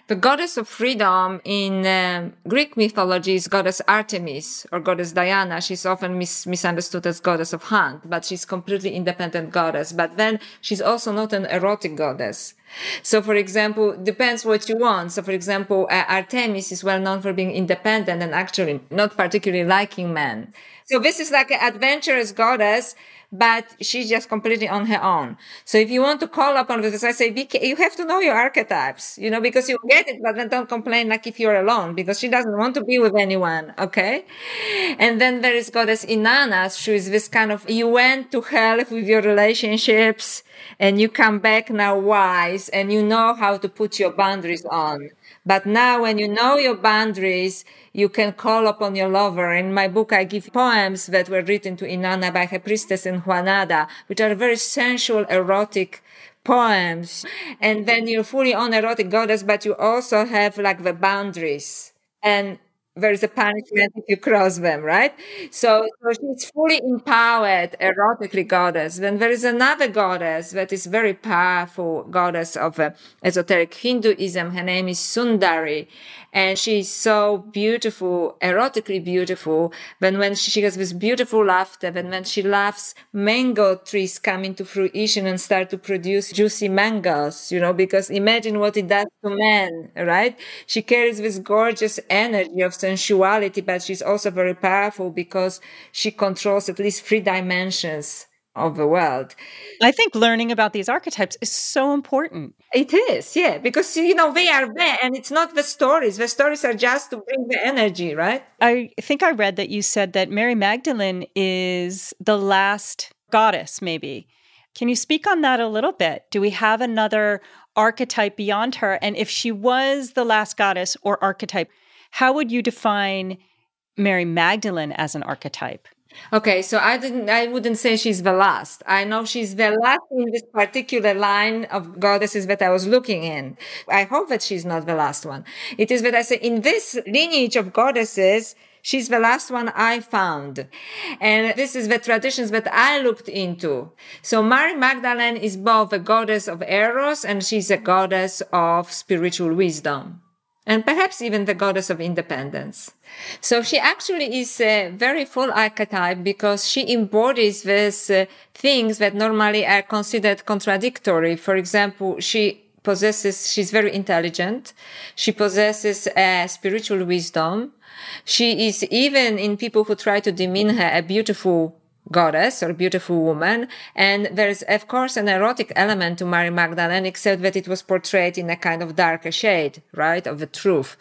S2: The goddess of freedom in um, Greek mythology is goddess Artemis or goddess Diana. She's often mis- misunderstood as goddess of hunt, but she's completely independent goddess. But then she's also not an erotic goddess. So, for example, depends what you want. So, for example, uh, Artemis is well known for being independent and actually not particularly liking men. So, this is like an adventurous goddess but she's just completely on her own. So if you want to call upon this, I say, you have to know your archetypes, you know, because you get it, but then don't complain like if you're alone, because she doesn't want to be with anyone. Okay. And then there is goddess Inanna. She is this kind of, you went to hell with your relationships and you come back now wise and you know how to put your boundaries on. But now when you know your boundaries, you can call upon your lover. In my book, I give poems that were written to Inanna by her priestess Enheduanna, which are very sensual, erotic poems. And then you're fully on erotic goddess, but you also have like the boundaries. And there's a punishment if you cross them, right? So, so she's fully empowered, erotically goddess. Then there is another goddess that is very powerful goddess of uh, esoteric Hinduism. Her name is Sundari and she's so beautiful, erotically beautiful. When when she has this beautiful laughter, and when she laughs, mango trees come into fruition and start to produce juicy mangoes. You know, because imagine what it does to men, right? She carries this gorgeous energy of sensuality, but she's also very powerful because she controls at least three dimensions of the world.
S1: I think learning about these archetypes is so important.
S2: It is, yeah, because you know they are there, and it's not the stories. The stories are just to bring the energy, right?
S1: I think I read that you said that Mary Magdalene is the last goddess, maybe. Can you speak on that a little bit? Do we have another archetype beyond her? And if she was the last goddess or archetype, how would you define Mary Magdalene as an archetype?
S2: Okay, so I didn't, I wouldn't say she's the last. I know she's the last in this particular line of goddesses that I was looking in. I hope that she's not the last one. It is that I say in this lineage of goddesses, She's the last one I found. And this is the traditions that I looked into. So Mary Magdalene is both a goddess of Eros and she's a goddess of spiritual wisdom and perhaps even the goddess of independence. So she actually is a very full archetype because she embodies these uh, things that normally are considered contradictory. For example, she possesses, she's very intelligent. She possesses a spiritual wisdom. She is even in people who try to demean her a beautiful goddess or beautiful woman. And there's, of course, an erotic element to Mary Magdalene, except that it was portrayed in a kind of darker shade, right, of the truth.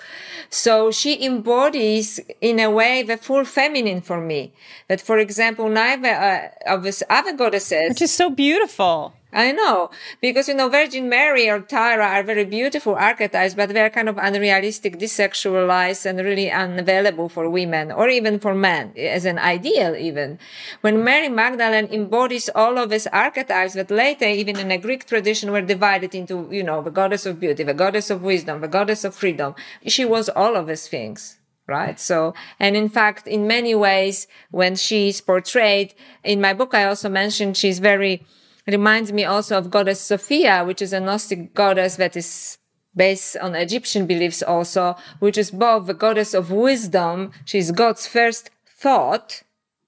S2: So she embodies, in a way, the full feminine for me. That, for example, neither uh, of these other goddesses.
S1: Which is so beautiful.
S2: I know because you know Virgin Mary or Tara are very beautiful archetypes, but they're kind of unrealistic, desexualized, and really unavailable for women or even for men as an ideal. Even when Mary Magdalene embodies all of these archetypes that later, even in a Greek tradition, were divided into you know the goddess of beauty, the goddess of wisdom, the goddess of freedom. She was all of these things right? So, and in fact, in many ways, when she's portrayed in my book, I also mentioned she's very reminds me also of goddess Sophia, which is a Gnostic goddess that is based on Egyptian beliefs also, which is both the goddess of wisdom. She's God's first thought,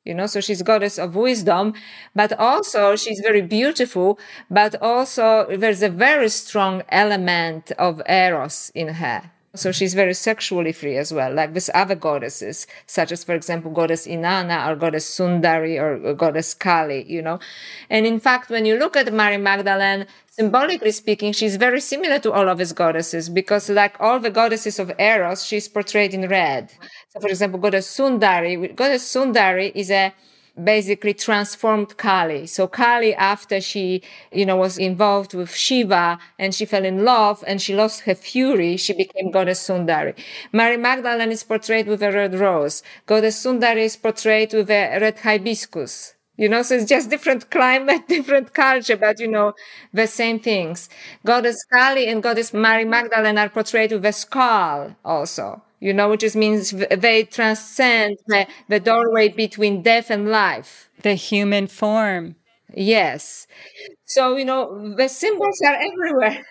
S2: you know, so she's goddess of wisdom, but also she's very beautiful, but also there's a very strong element of eros in her. So she's very sexually free as well, like with other goddesses, such as, for example, goddess Inanna or goddess Sundari or goddess Kali, you know. And in fact, when you look at Mary Magdalene, symbolically speaking, she's very similar to all of his goddesses because, like all the goddesses of Eros, she's portrayed in red. So, for example, goddess Sundari, goddess Sundari is a basically transformed Kali. So Kali, after she, you know, was involved with Shiva and she fell in love and she lost her fury, she became goddess Sundari. Mary Magdalene is portrayed with a red rose. Goddess Sundari is portrayed with a red hibiscus. You know, so it's just different climate, different culture, but you know, the same things. Goddess Kali and Goddess Mary Magdalene are portrayed with a skull also you know, which just means they transcend the, the doorway between death and life.
S1: The human form.
S2: Yes. So, you know, the symbols are everywhere.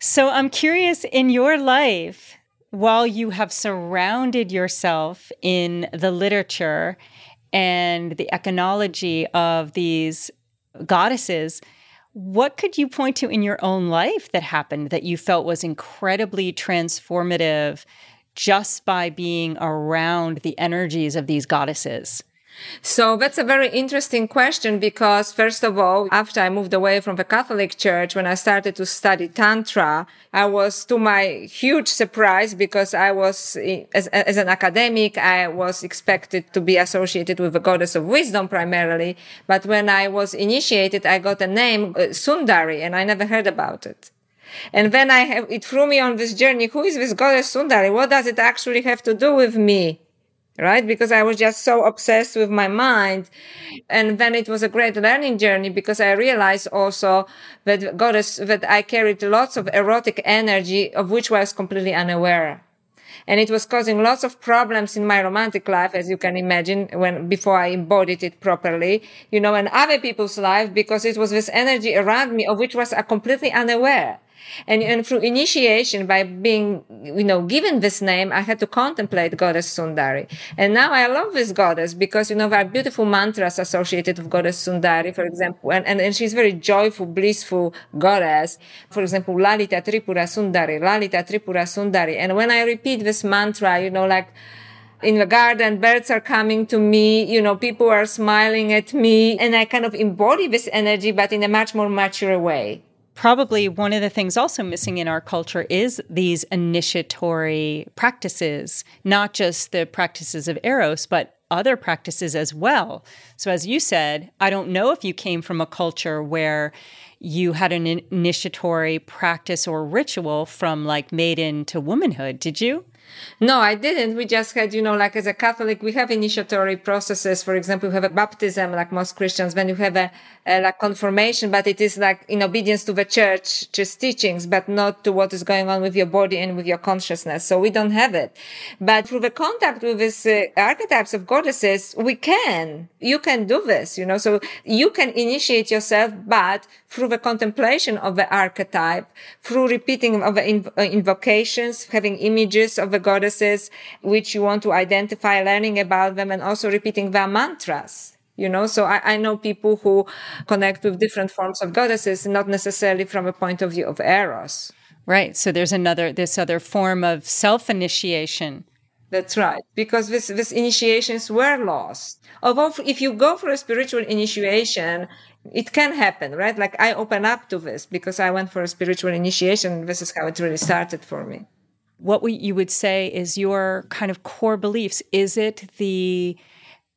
S1: So I'm curious in your life, while you have surrounded yourself in the literature and the iconology of these goddesses, what could you point to in your own life that happened that you felt was incredibly transformative just by being around the energies of these goddesses?
S2: So that's a very interesting question because first of all, after I moved away from the Catholic Church, when I started to study Tantra, I was to my huge surprise because I was, as, as an academic, I was expected to be associated with the goddess of wisdom primarily. But when I was initiated, I got a name, uh, Sundari, and I never heard about it. And then I have, it threw me on this journey. Who is this goddess Sundari? What does it actually have to do with me? Right? Because I was just so obsessed with my mind. And then it was a great learning journey because I realized also that goddess, that I carried lots of erotic energy of which I was completely unaware and it was causing lots of problems in my romantic life as you can imagine when before i embodied it properly you know and other people's life because it was this energy around me of which was I completely unaware and, and through initiation, by being, you know, given this name, I had to contemplate Goddess Sundari. And now I love this goddess because, you know, there are beautiful mantras associated with Goddess Sundari, for example, and, and, and she's very joyful, blissful goddess. For example, Lalita Tripura Sundari, Lalita Tripura Sundari. And when I repeat this mantra, you know, like, in the garden, birds are coming to me, you know, people are smiling at me, and I kind of embody this energy, but in a much more mature way
S1: probably one of the things also missing in our culture is these initiatory practices, not just the practices of Eros, but other practices as well. So, as you said, I don't know if you came from a culture where you had an initiatory practice or ritual from like maiden to womanhood. Did you?
S2: No, I didn't. We just had, you know, like as a Catholic, we have initiatory processes. For example, we have a baptism, like most Christians, when you have a, a like confirmation, but it is like in obedience to the church, just teachings, but not to what is going on with your body and with your consciousness. So we don't have it. But through the contact with these uh, archetypes of goddesses, we can. You can do this, you know, so you can initiate yourself, but through the contemplation of the archetype, through repeating of the inv- uh, invocations, having images of the goddesses, which you want to identify, learning about them, and also repeating their mantras. You know, so I, I know people who connect with different forms of goddesses, not necessarily from a point of view of eros.
S1: Right. So there's another, this other form of self initiation.
S2: That's right. Because this, this initiations were lost. Although if you go for a spiritual initiation, it can happen, right? Like I open up to this because I went for a spiritual initiation. This is how it really started for me.
S1: What we, you would say is your kind of core beliefs? Is it the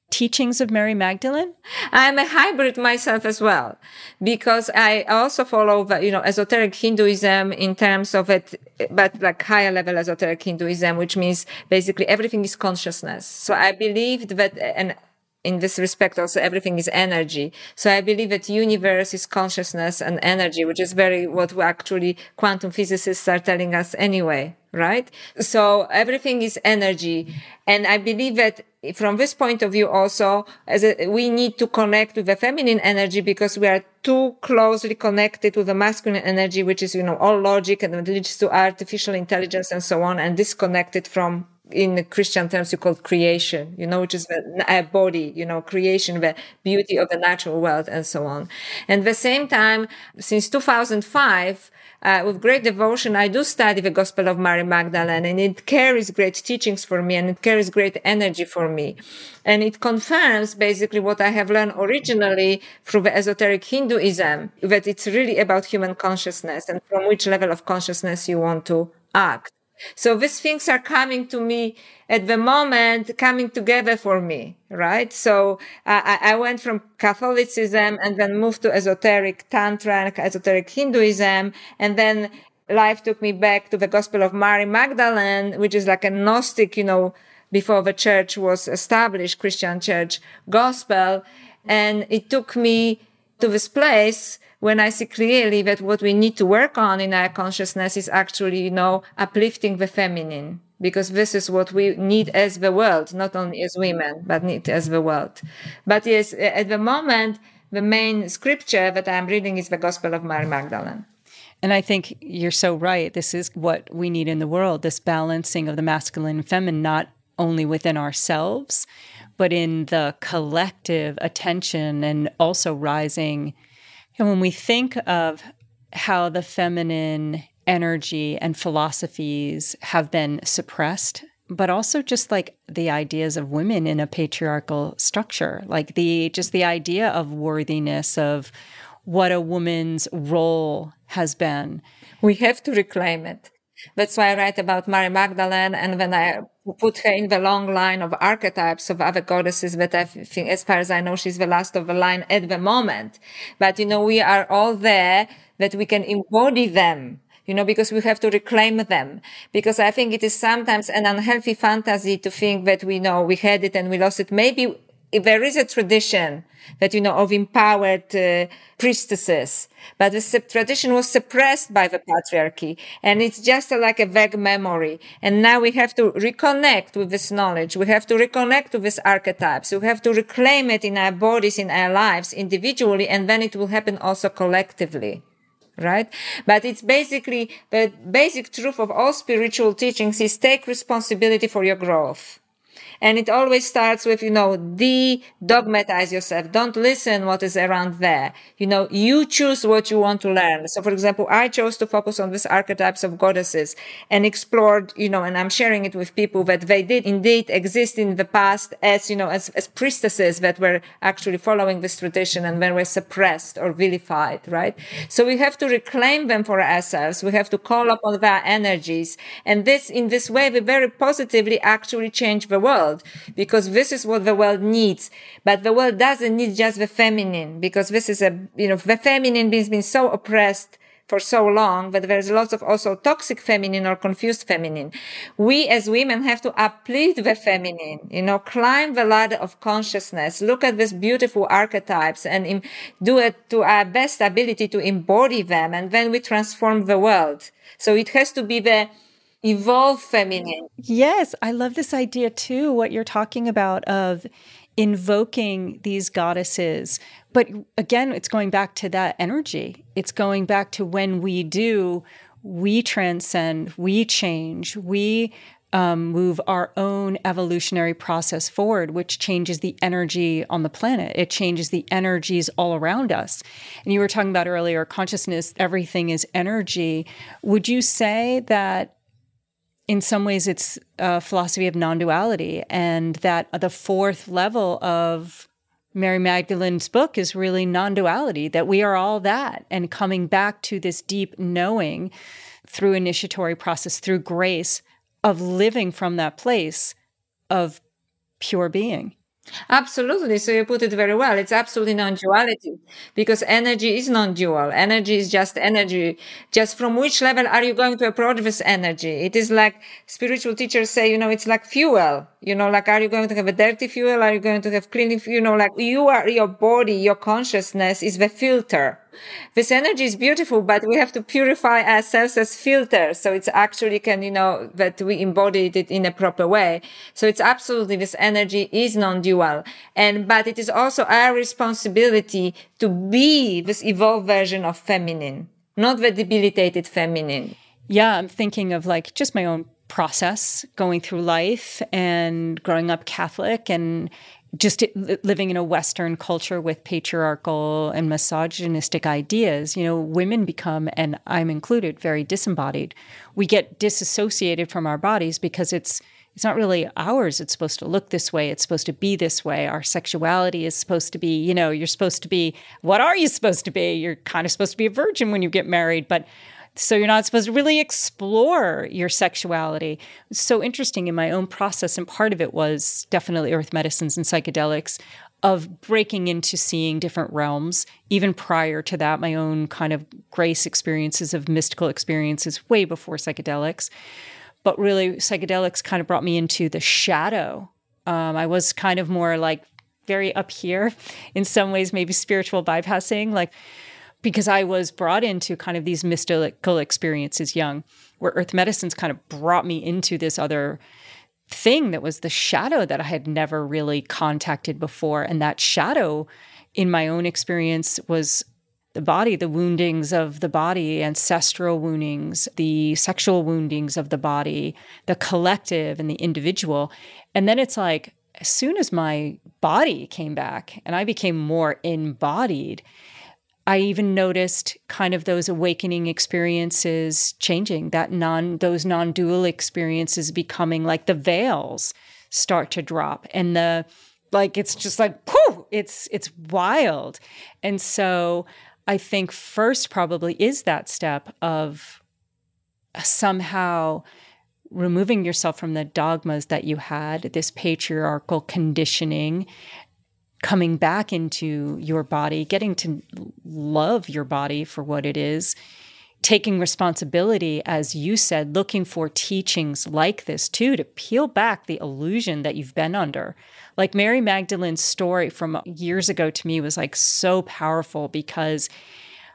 S1: teachings of Mary Magdalene?
S2: I'm a hybrid myself as well, because I also follow, you know, esoteric Hinduism in terms of it, but like higher level esoteric Hinduism, which means basically everything is consciousness. So I believed that, and in this respect also everything is energy. So i believe that universe is consciousness and energy which is very what we actually quantum physicists are telling us anyway right? So everything is energy. And i believe that from this point of view also as a, we need to connect with the feminine energy because we are too closely connected with the masculine energy which is you know all logic and leads to artificial intelligence and so on and disconnected from in the Christian terms, you call creation, you know, which is a body, you know, creation, the beauty of the natural world and so on. And at the same time, since 2005, uh, with great devotion, I do study the Gospel of Mary Magdalene and it carries great teachings for me and it carries great energy for me. And it confirms basically what I have learned originally through the esoteric Hinduism, that it's really about human consciousness and from which level of consciousness you want to act. So these things are coming to me at the moment, coming together for me, right? So uh, I went from Catholicism and then moved to esoteric Tantra and esoteric Hinduism. And then life took me back to the Gospel of Mary Magdalene, which is like a Gnostic, you know, before the church was established, Christian church gospel. And it took me to this place when I see clearly that what we need to work on in our consciousness is actually, you know, uplifting the feminine, because this is what we need as the world, not only as women, but need as the world. But yes, at the moment, the main scripture that I'm reading is the Gospel of Mary Magdalene.
S1: And I think you're so right. This is what we need in the world this balancing of the masculine and feminine, not only within ourselves, but in the collective attention and also rising and when we think of how the feminine energy and philosophies have been suppressed, but also just like the ideas of women in a patriarchal structure, like the just the idea of worthiness of what a woman's role has been.
S2: We have to reclaim it. That's why I write about Mary Magdalene. And when I put her in the long line of archetypes of other goddesses that I think, as far as I know, she's the last of the line at the moment. But, you know, we are all there that we can embody them you know, because we have to reclaim them. Because I think it is sometimes an unhealthy fantasy to think that we know we had it and we lost it. Maybe there is a tradition that, you know, of empowered uh, priestesses, but the tradition was suppressed by the patriarchy. And it's just a, like a vague memory. And now we have to reconnect with this knowledge. We have to reconnect with these archetypes. We have to reclaim it in our bodies, in our lives individually, and then it will happen also collectively right? But it's basically the basic truth of all spiritual teachings is take responsibility for your growth. And it always starts with, you know, de-dogmatize yourself. Don't listen what is around there. You know, you choose what you want to learn. So, for example, I chose to focus on these archetypes of goddesses and explored, you know, and I'm sharing it with people that they did indeed exist in the past as, you know, as, as priestesses that were actually following this tradition and then were suppressed or vilified, right? So we have to reclaim them for ourselves. We have to call upon their energies. And this, in this way, we very positively actually change the world world because this is what the world needs. But the world doesn't need just the feminine because this is a, you know, the feminine has been so oppressed for so long, but there's lots of also toxic feminine or confused feminine. We as women have to uplift the feminine, you know, climb the ladder of consciousness, look at these beautiful archetypes and Im- do it to our best ability to embody them. And then we transform the world. So it has to be the evolve feminine.
S1: Yes, I love this idea too, what you're talking about of invoking these goddesses. But again, it's going back to that energy. It's going back to when we do, we transcend, we change, we um, move our own evolutionary process forward, which changes the energy on the planet. It changes the energies all around us. And you were talking about earlier consciousness, everything is energy. Would you say that in some ways it's a philosophy of non-duality and that the fourth level of Mary Magdalene's book is really non-duality that we are all that and coming back to this deep knowing through initiatory process through grace of living from that place of pure being
S2: Absolutely. So you put it very well. It's absolutely non-duality because energy is non-dual. Energy is just energy. Just from which level are you going to approach this energy? It is like spiritual teachers say, you know, it's like fuel. You know, like, are you going to have a dirty fuel? Are you going to have clean? You know, like you are, your body, your consciousness is the filter. This energy is beautiful, but we have to purify ourselves as filters. So it's actually can, you know, that we embodied it in a proper way. So it's absolutely this energy is non-dual. And, but it is also our responsibility to be this evolved version of feminine, not the debilitated feminine.
S1: Yeah, I'm thinking of like just my own process going through life and growing up Catholic and just living in a Western culture with patriarchal and misogynistic ideas, you know, women become, and I'm included, very disembodied. We get disassociated from our bodies because it's it's not really ours. It's supposed to look this way. It's supposed to be this way. Our sexuality is supposed to be, you know, you're supposed to be, what are you supposed to be? You're kind of supposed to be a virgin when you get married, but So you're not supposed to really explore your sexuality. So interesting in my own process. And part of it was definitely earth medicines and psychedelics of breaking into seeing different realms. Even prior to that, my own kind of grace experiences of mystical experiences way before psychedelics. But really, psychedelics kind of brought me into the shadow. Um, I was kind of more like very up here in some ways, maybe spiritual bypassing, like because I was brought into kind of these mystical experiences young, where earth medicines kind of brought me into this other thing that was the shadow that I had never really contacted before. And that shadow, in my own experience, was the body, the woundings of the body, ancestral woundings, the sexual woundings of the body, the collective and the individual. And then it's like, as soon as my body came back and I became more embodied, I even noticed kind of those awakening experiences changing, that non those non-dual experiences becoming like the veils start to drop and the like it's just like pooh, it's it's wild. And so I think first probably is that step of somehow removing yourself from the dogmas that you had, this patriarchal conditioning, coming back into your body, getting to love your body for what it is, taking responsibility, as you said, looking for teachings like this too, to peel back the illusion that you've been under. Like Mary Magdalene's story from years ago to me was like so powerful because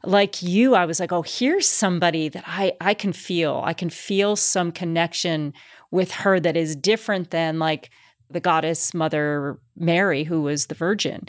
S1: like you, I was like, oh, here's somebody that I, I can feel. I can feel some connection with her that is different than like the goddess mother Mary, who was the virgin.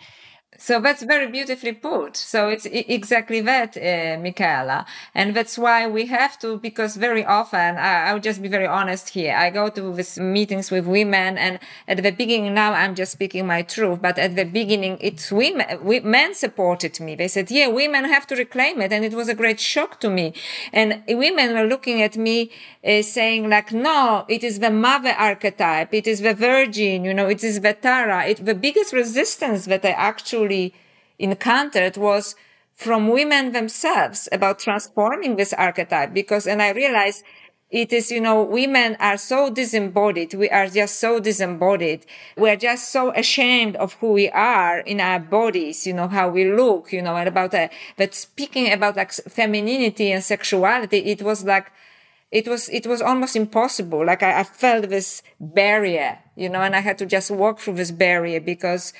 S2: So that's very beautifully put. So it's exactly that, uh, Michaela. And that's why we have to, because very often, I, will just be very honest here. I go to these meetings with women and at the beginning, now I'm just speaking my truth, but at the beginning, it's women, we, men supported me. They said, yeah, women have to reclaim it. And it was a great shock to me. And women were looking at me uh, saying like, no, it is the mother archetype. It is the virgin, you know, it is the Tara. It, the biggest resistance that I actually encountered was from women themselves about transforming this archetype because, and I realized it is, you know, women are so disembodied. We are just so disembodied. We are just so ashamed of who we are in our bodies, you know, how we look, you know, and about that. But speaking about like femininity and sexuality, it was like, it was it was almost impossible like I, I, felt this barrier you know and i had to just walk through this barrier because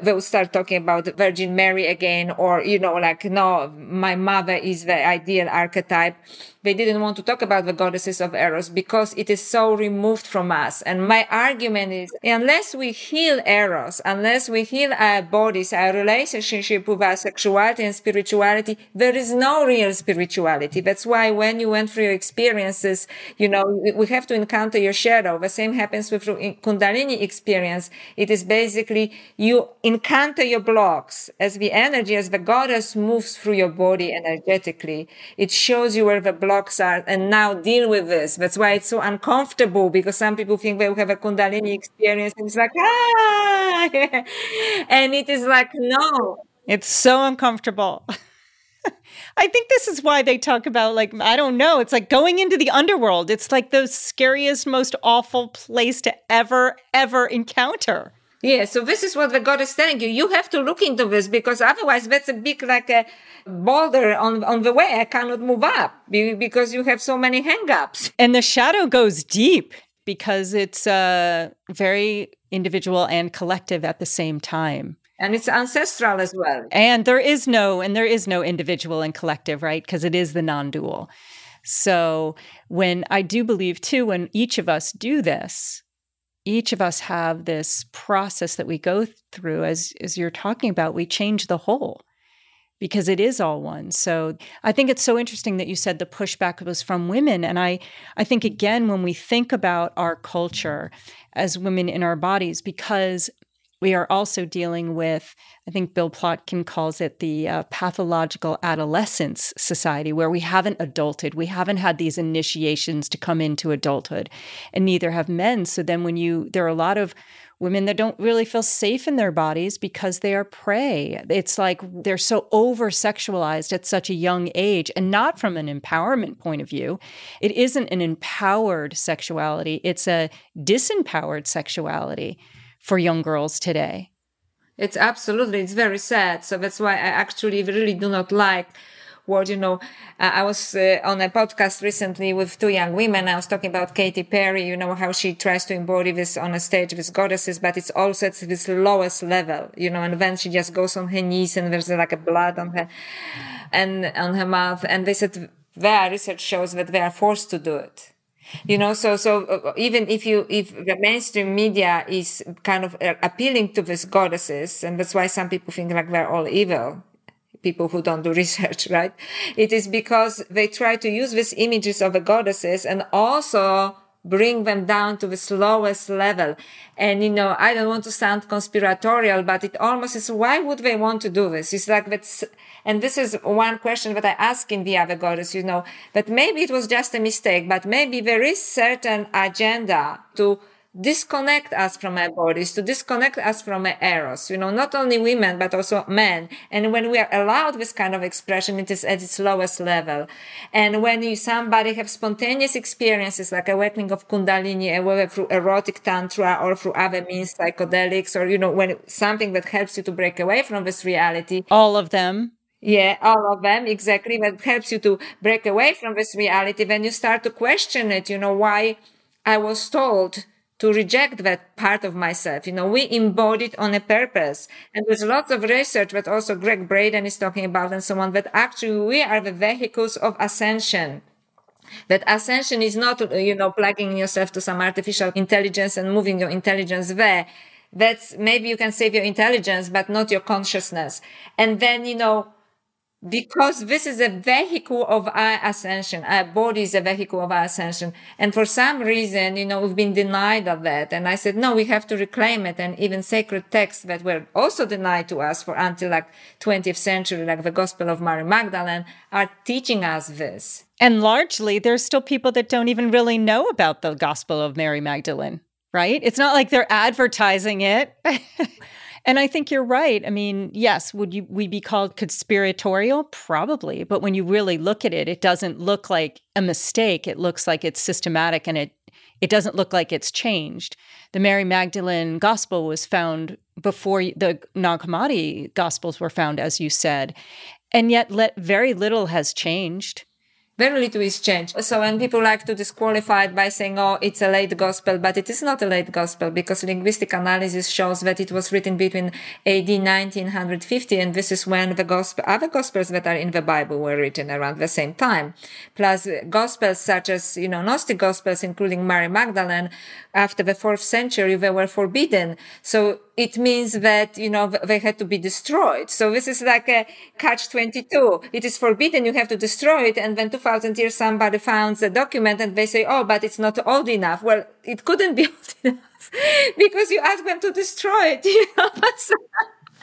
S2: they would start talking about virgin mary again or you know like no my mother is the ideal archetype they didn't want to talk about the goddesses of Eros because it is so removed from us. And my argument is unless we heal Eros, unless we heal our bodies, our relationship with our sexuality and spirituality, there is no real spirituality. That's why when you went through your experiences, you know, we have to encounter your shadow. The same happens with Kundalini experience. It is basically you encounter your blocks as the energy, as the goddess moves through your body energetically. It shows you where the blocks blocks are and now deal with this. That's why it's so uncomfortable because some people think they will have a Kundalini experience and it's like, ah, and it is like, no.
S1: It's so uncomfortable. I think this is why they talk about like I don't know, it's like going into the underworld. It's like the scariest most awful place to ever ever encounter.
S2: Yeah, so this is what the God is telling you. You have to look into this because otherwise that's a big like a boulder on, on the way. I cannot move up because you have so many hangups.
S1: And the shadow goes deep because it's uh, very individual and collective at the same time.
S2: And it's ancestral as well.
S1: And there is no, and there is no individual and collective, right? Because it is the non-dual. So when I do believe too, when each of us do this, each of us have this process that we go through as as you're talking about we change the whole because it is all one. So i think it's so interesting that you said the pushback was from women. And i i think again when we think about our culture as women in our bodies because we are also dealing with, I think Bill Plotkin calls it the uh, pathological adolescence society, where we haven't adulted. We haven't had these initiations to come into adulthood, and neither have men. So then, when you, there are a lot of women that don't really feel safe in their bodies because they are prey. It's like they're so over sexualized at such a young age and not from an empowerment point of view. It isn't an empowered sexuality, it's a disempowered sexuality for young girls today.
S2: It's absolutely, it's very sad. So that's why I actually really do not like what, you know, I was uh, on a podcast recently with two young women. I was talking about Katy Perry, you know, how she tries to embody this on a stage with goddesses, but it's also at this lowest level, you know, and then she just goes on her knees and there's like a blood on her and on her mouth. And they said their research shows that they are forced to do it you know so so uh, even if you if the mainstream media is kind of uh, appealing to these goddesses and that's why some people think like they're all evil people who don't do research right? It is because they try to use these images of the goddesses and also bring them down to the lowest level. And, you know, I don't want to sound conspiratorial, but it almost is, why would they want to do this? It's like that's, and this is one question that I ask in the other goddess, you know, that maybe it was just a mistake, but maybe there is certain agenda to disconnect us from our bodies, to disconnect us from our eros, you know, not only women, but also men. And when we are allowed this kind of expression, it is at its lowest level. And when you, somebody have spontaneous experiences like awakening of Kundalini, whether through erotic tantra or through other means, psychedelics, or, you know, when something that helps you to break away from this reality.
S1: All of them.
S2: Yeah, all of them, exactly. That helps you to break away from this reality. When you start to question it, you know, why I was told to reject that part of myself. You know, we embodied on a purpose. And there's lots of research that also Gregg Braden is talking about and so on, that actually we are the vehicles of ascension. That ascension is not, you know, plugging yourself to some artificial intelligence and moving your intelligence there. That's maybe you can save your intelligence, but not your consciousness. And then, you know, because this is a vehicle of our ascension. Our body is a vehicle of our ascension. And for some reason, you know, we've been denied of that. And I said, no, we have to reclaim it. And even sacred texts that were also denied to us for until like 20th century, like the Gospel of Mary Magdalene, are teaching us this.
S1: And largely, there's still people that don't even really know about the Gospel of Mary Magdalene, right? It's not like they're advertising it. And I think you're right. I mean, yes, would you we be called conspiratorial? Probably. But when you really look at it, it doesn't look like a mistake. It looks like it's systematic and it it doesn't look like it's changed. The Mary Magdalene gospel was found before the Nag Hammadi gospels were found, as you said. And yet let, very little has changed
S2: very little is changed. So when people like to disqualify it by saying, oh, it's a late gospel, but it is not a late gospel because linguistic analysis shows that it was written between AD 1950 and this is when the gospel, other gospels that are in the Bible were written around the same time. Plus gospels such as, you know, Gnostic gospels, including Mary Magdalene, after the fourth century, they were forbidden. So it means that, you know, they had to be destroyed. So this is like a catch 22. It is forbidden. You have to destroy it. And then 2000 years, somebody found the document and they say, Oh, but it's not old enough. Well, it couldn't be old enough because you asked them to destroy it. You know?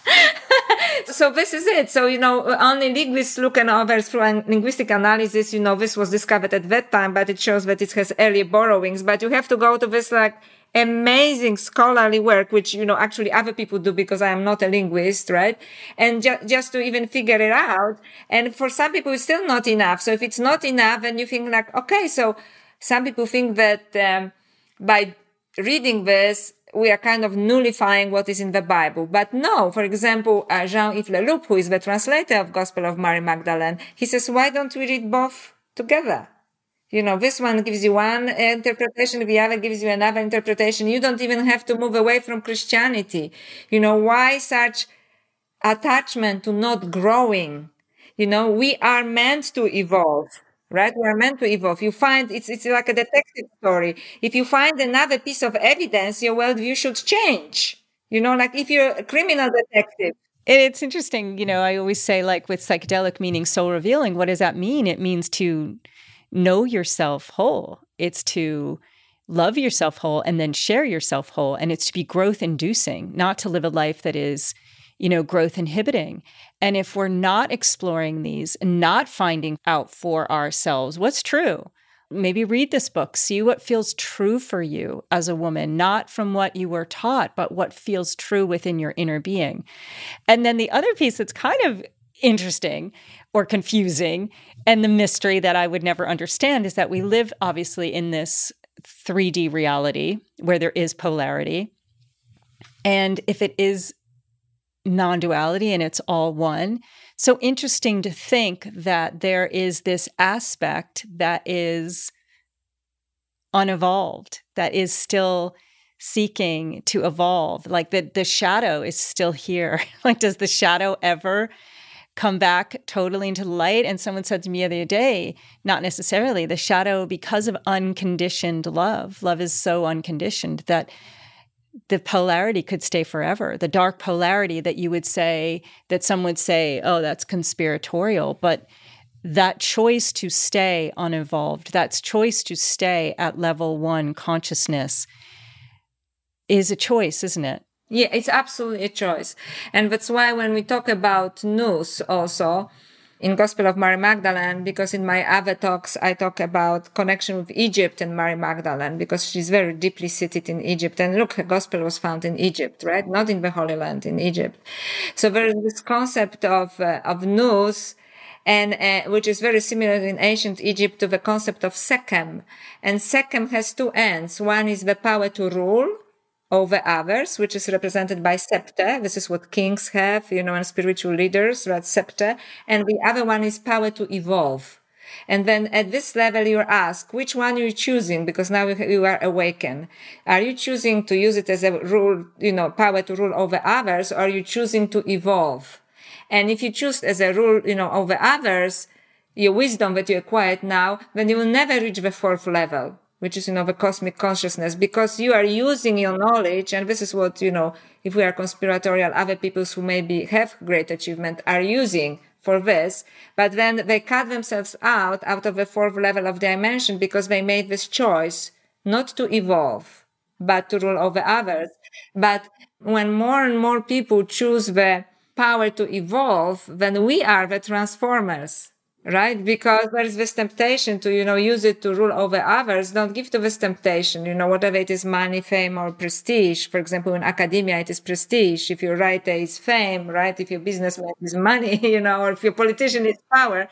S2: so this is it. So, you know, only linguists look and others through linguistic analysis, you know, this was discovered at that time, but it shows that it has early borrowings. But you have to go to this like amazing scholarly work, which, you know, actually other people do because I am not a linguist, right? And ju- just to even figure it out. And for some people, it's still not enough. So if it's not enough, then you think like, okay, so some people think that, um, by reading this, we are kind of nullifying what is in the Bible. But no, for example, uh, Jean-Yves Leloup, who is the translator of Gospel of Mary Magdalene, he says, why don't we read both together? You know, this one gives you one uh, interpretation, the other gives you another interpretation. You don't even have to move away from Christianity. You know, why such attachment to not growing? You know, we are meant to evolve, right? We are meant to evolve. You find it's, it's like a detective story. If you find another piece of evidence, your worldview should change. You know, like if you're a criminal detective,
S1: it's interesting. You know, I always say, like with psychedelic meaning soul revealing, what does that mean? It means to know yourself whole. It's to love yourself whole and then share yourself whole. And it's to be growth inducing, not to live a life that is, you know, growth inhibiting. And if we're not exploring these and not finding out for ourselves what's true, maybe read this book, see what feels true for you as a woman, not from what you were taught, but what feels true within your inner being. And then the other piece that's kind of interesting or confusing and the mystery that I would never understand is that we live obviously in this 3D reality where there is polarity. And if it is non duality and it's all one, so interesting to think that there is this aspect that is unevolved, that is still seeking to evolve. Like the, the shadow is still here. like, does the shadow ever come back totally into the light? And someone said to me the other day, not necessarily. The shadow, because of unconditioned love, love is so unconditioned that the polarity could stay forever. The dark polarity that you would say, that some would say, oh, that's conspiratorial. But that choice to stay unevolved, that choice to stay at level one consciousness is a choice, isn't it?
S2: Yeah, it's absolutely a choice. And that's why when we talk about nous also, in Gospel of Mary Magdalene because in my other talks I talk about connection with Egypt and Mary Magdalene because she's very deeply seated in Egypt. And look, her Gospel was found in Egypt, right? Not in the Holy Land, in Egypt. So there is this concept of uh, of nous and uh, which is very similar in ancient Egypt to the concept of Sekhem. And Sekhem has two ends. One is the power to rule, over others, which is represented by scepter. This is what kings have, you know, and spiritual leaders, right? Scepter. And the other one is power to evolve. And then at this level, you're asked, which one are you choosing? Because now you are awakened. Are you choosing to use it as a rule, you know, power to rule over others, or are you choosing to evolve? And if you choose as a rule, you know, over others, your wisdom that you acquired now, then you will never reach the fourth level which is, you know, the cosmic consciousness, because you are using your knowledge. And this is what, you know, if we are conspiratorial, other peoples who maybe have great achievement are using for this, but then they cut themselves out, out of the fourth level of dimension because they made this choice not to evolve, but to rule over others. But when more and more people choose the power to evolve, then we are the transformers right? Because there is this temptation to you know use it to rule over others. Don't give to this temptation you know whatever it is money fame or prestige. For example in academia it is prestige. If your writer is fame right? If your businessman is money you know or if your politician is power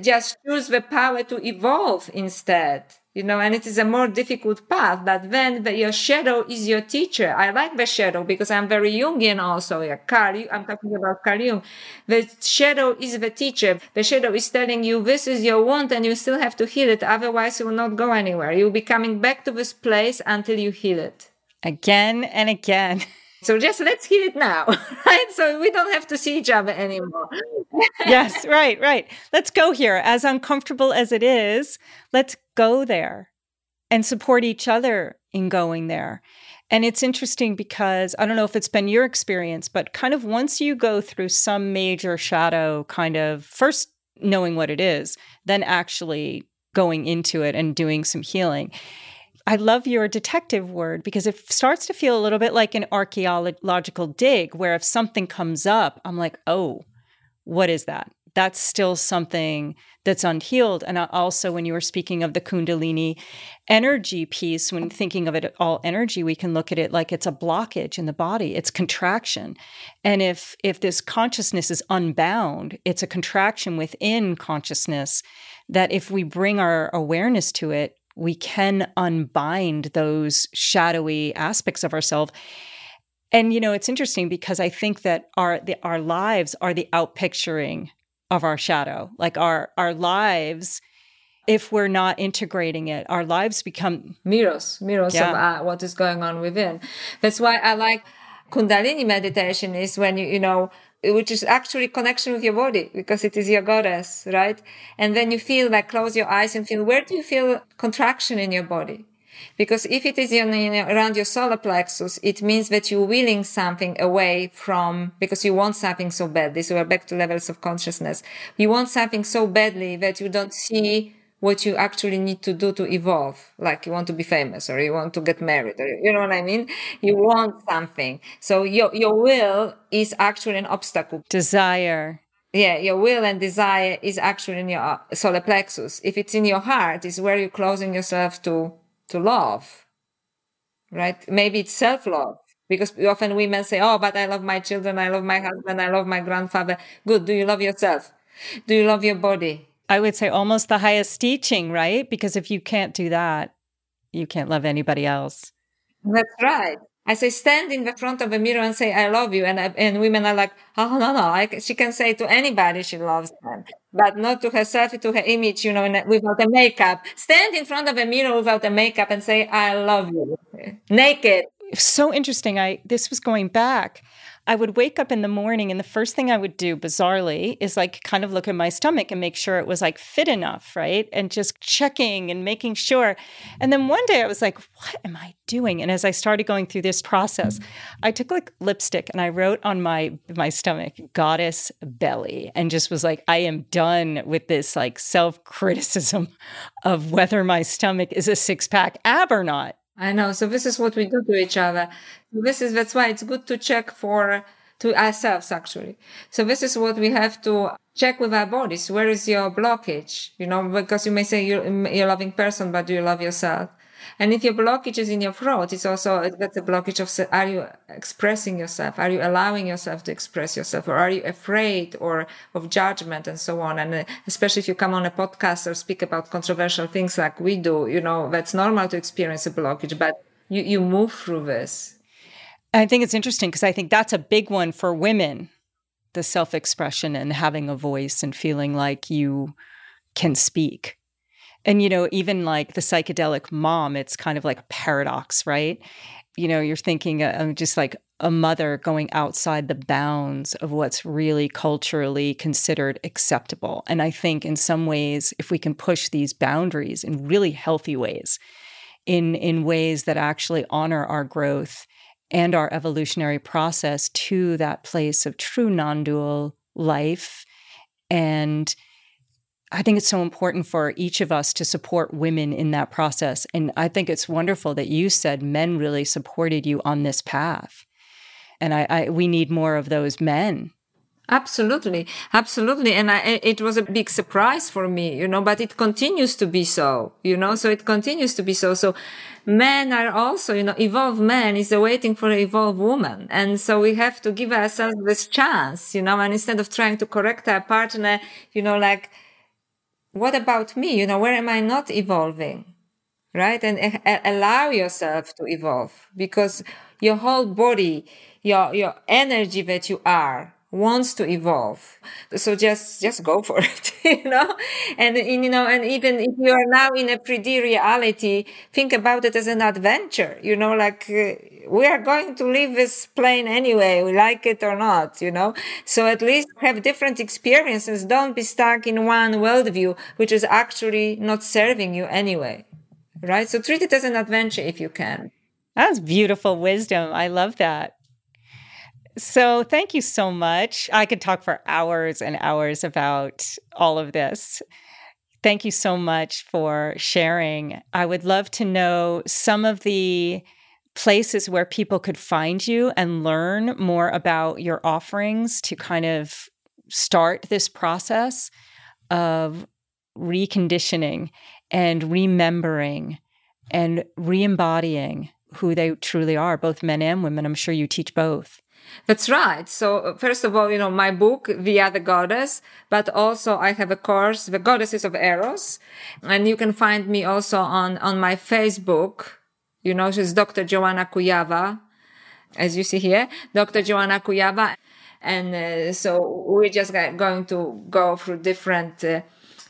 S2: just choose the power to evolve instead you know, and it is a more difficult path. But then the, your shadow is your teacher. I like the shadow because I'm very Jungian also. Yeah, Carl, I'm talking about Carl Jung. The shadow is the teacher. The shadow is telling you this is your wound and you still have to heal it. Otherwise, you will not go anywhere. You'll be coming back to this place until you heal it.
S1: Again and again.
S2: So just let's heal it now, right? So we don't have to see each other anymore.
S1: yes, right, right. Let's go here. As uncomfortable as it is, let's go there and support each other in going there. And it's interesting because I don't know if it's been your experience, but kind of once you go through some major shadow, kind of first knowing what it is, then actually going into it and doing some healing I love your detective word because it starts to feel a little bit like an archaeological dig where if something comes up, I'm like, oh, what is that? That's still something that's unhealed. And uh, also, when you were speaking of the Kundalini energy piece, when thinking of it all energy, we can look at it like it's a blockage in the body, it's contraction. And if if this consciousness is unbound, it's a contraction within consciousness that if we bring our awareness to it, we can unbind those shadowy aspects of ourselves. And you know, it's interesting because I think that our the, our lives are the outpicturing of our shadow. Like our our lives if we're not integrating it, our lives become
S2: mirrors, mirrors yeah. of uh, what is going on within. That's why I like Kundalini meditation is when you, you know, which is actually connection with your body because it is your goddess, right? And then you feel like close your eyes and feel where do you feel contraction in your body? Because if it is in, in, around your solar plexus, it means that you're willing something away from, because you want something so badly. So we're back to levels of consciousness. You want something so badly that you don't see what you actually need to do to evolve. Like you want to be famous or you want to get married or you know what I mean? You want something. So your, your will is actually an obstacle.
S1: Desire.
S2: yeah, your will and desire is actually in your solar plexus. If it's in your heart, is where you're closing yourself to to love, right? Maybe it's self love because often women say, "Oh, but I love my children, I love my husband, I love my grandfather." Good. Do you love yourself? Do you love your body?
S1: I would say almost the highest teaching, right? Because if you can't do that, you can't love anybody else.
S2: That's right. I say, stand in the front of a mirror and say, I love you. And, uh, and women are like, oh, no, no. I, she can say to anybody she loves them, but not to herself, to her image, you know, without a makeup. Stand in front of a mirror without a makeup and say, I love you. Naked.
S1: So interesting. I, this was going back. I would wake up in the morning and the first thing I would do bizarrely is like kind of look at my stomach and make sure it was like fit enough, right? And just checking and making sure. And then one day I was like, what am I doing? And as I started going through this process, I took like lipstick and I wrote on my my stomach goddess belly and just was like I am done with this like self-criticism of whether my stomach is a six-pack ab or not.
S2: I know. So this is what we do to each other. This is that's why it's good to check for to ourselves actually. So this is what we have to check with our bodies. Where is your blockage? You know, because you may say you're, you're a loving person, but do you love yourself? And if your blockage is in your throat, it's also that's a blockage of are you expressing yourself? Are you allowing yourself to express yourself, or are you afraid or of judgment and so on? And uh, especially if you come on a podcast or speak about controversial things like we do, you know that's normal to experience a blockage, but you you move through this.
S1: I think it's interesting because I think that's a big one for women the self expression and having a voice and feeling like you can speak. And, you know, even like the psychedelic mom, it's kind of like a paradox, right? You know, you're thinking uh, of just like a mother going outside the bounds of what's really culturally considered acceptable. And I think in some ways, if we can push these boundaries in really healthy ways, in, in ways that actually honor our growth and our evolutionary process to that place of true non dual life and I think it's so important for each of us to support women in that process. And I think it's wonderful that you said men really supported you on this path. And I, I we need more of those men.
S2: Absolutely, absolutely, and I, it was a big surprise for me, you know. But it continues to be so, you know. So it continues to be so. So men are also, you know, evolved man is waiting for an evolved woman, and so we have to give ourselves this chance, you know. And instead of trying to correct our partner, you know, like what about me? You know, where am I not evolving? Right? And uh, allow yourself to evolve because your whole body, your, your energy that you are wants to evolve. So just, just go for it, you know? And, you know, and even if you are now in a 3D reality, think about it as an adventure, you know, like uh, we are going to leave this plane anyway, we like it or not, you know? So at least have different experiences. Don't be stuck in one worldview, which is actually not serving you anyway. Right? So treat it as an adventure if you can.
S1: That's beautiful wisdom. I love that. So, thank you so much. I could talk for hours and hours about all of this. Thank you so much for sharing. I would love to know some of the places where people could find you and learn more about your offerings to kind of start this process of reconditioning and remembering and re embodying who they truly are, both men and women. I'm sure you teach both.
S2: That's right. So uh, first of all, you know, my book, The Other Goddess, but also I have a course, The Goddesses of Eros. And you can find me also on, on my Facebook. You know, she's Dr. Joanna Kujawa, as you see here, Dr. Joanna Kujawa. And uh, so we're just going to go through different uh,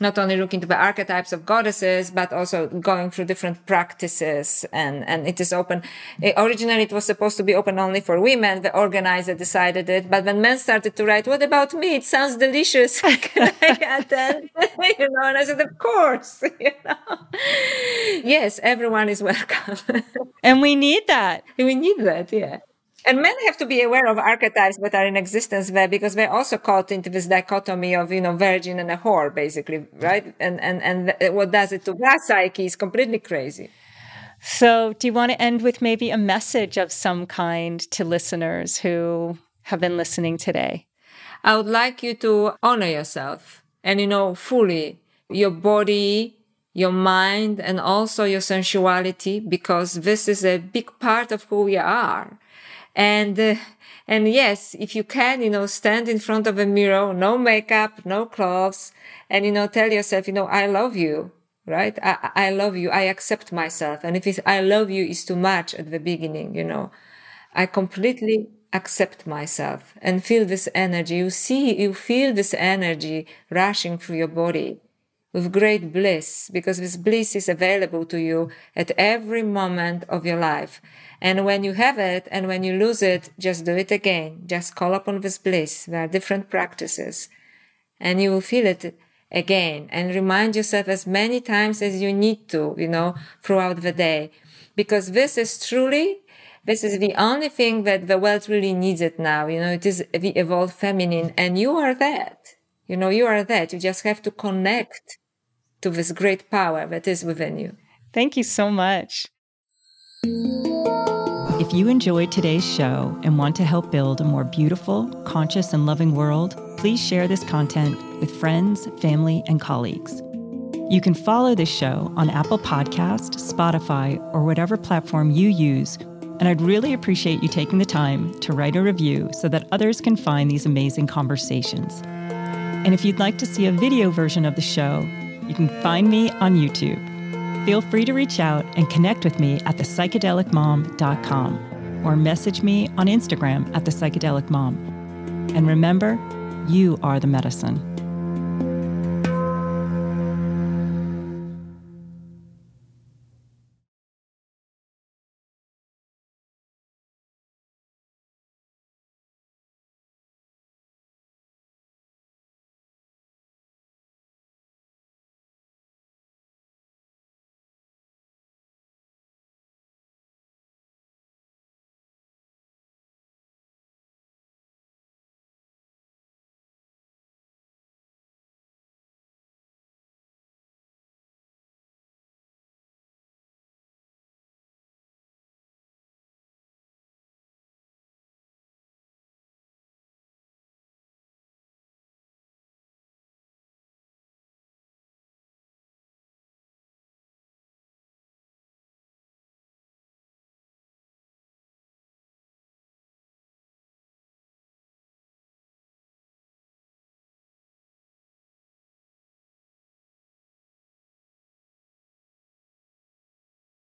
S2: not only looking to the archetypes of goddesses, but also going through different practices. And, and it is open. It, originally, it was supposed to be open only for women. The organizer decided it. But when men started to write, what about me? It sounds delicious. Can I attend? you know, and I said, of course. You know? Yes, everyone is welcome.
S1: and we need that.
S2: We need that, yeah. And men have to be aware of archetypes that are in existence there because they're also caught into this dichotomy of, you know, virgin and a whore, basically, right? And and and what does it to their psyche is completely crazy.
S1: So, do you want to end with maybe a message of some kind to listeners who have been listening today?
S2: I would like you to honor yourself and, you know, fully your body, your mind, and also your sensuality, because this is a big part of who we are. And, uh, and yes, if you can, you know, stand in front of a mirror, no makeup, no clothes, and, you know, tell yourself, you know, I love you, right? I, I love you. I accept myself. And if it's, I love you is too much at the beginning, you know, I completely accept myself and feel this energy. You see, you feel this energy rushing through your body with great bliss because this bliss is available to you at every moment of your life. And when you have it and when you lose it, just do it again. Just call upon this bliss. There are different practices and you will feel it again and remind yourself as many times as you need to, you know, throughout the day. Because this is truly, this is the only thing that the world really needs it now. You know, it is the evolved feminine and you are that. You know, you are that. You just have to connect to this great power that is within you.
S1: Thank you so much. If you enjoyed today's show and want to help build a more beautiful, conscious, and loving world, please share this content with friends, family, and colleagues. You can follow this show on Apple Podcast, Spotify, or whatever platform you use, and I'd really appreciate you taking the time to write a review so that others can find these amazing conversations. And if you'd like to see a video version of the show, you can find me on YouTube. Feel free to reach out and connect with me at thepsychedelicmom.com or message me on Instagram at thepsychedelicmom. And remember, you are the medicine.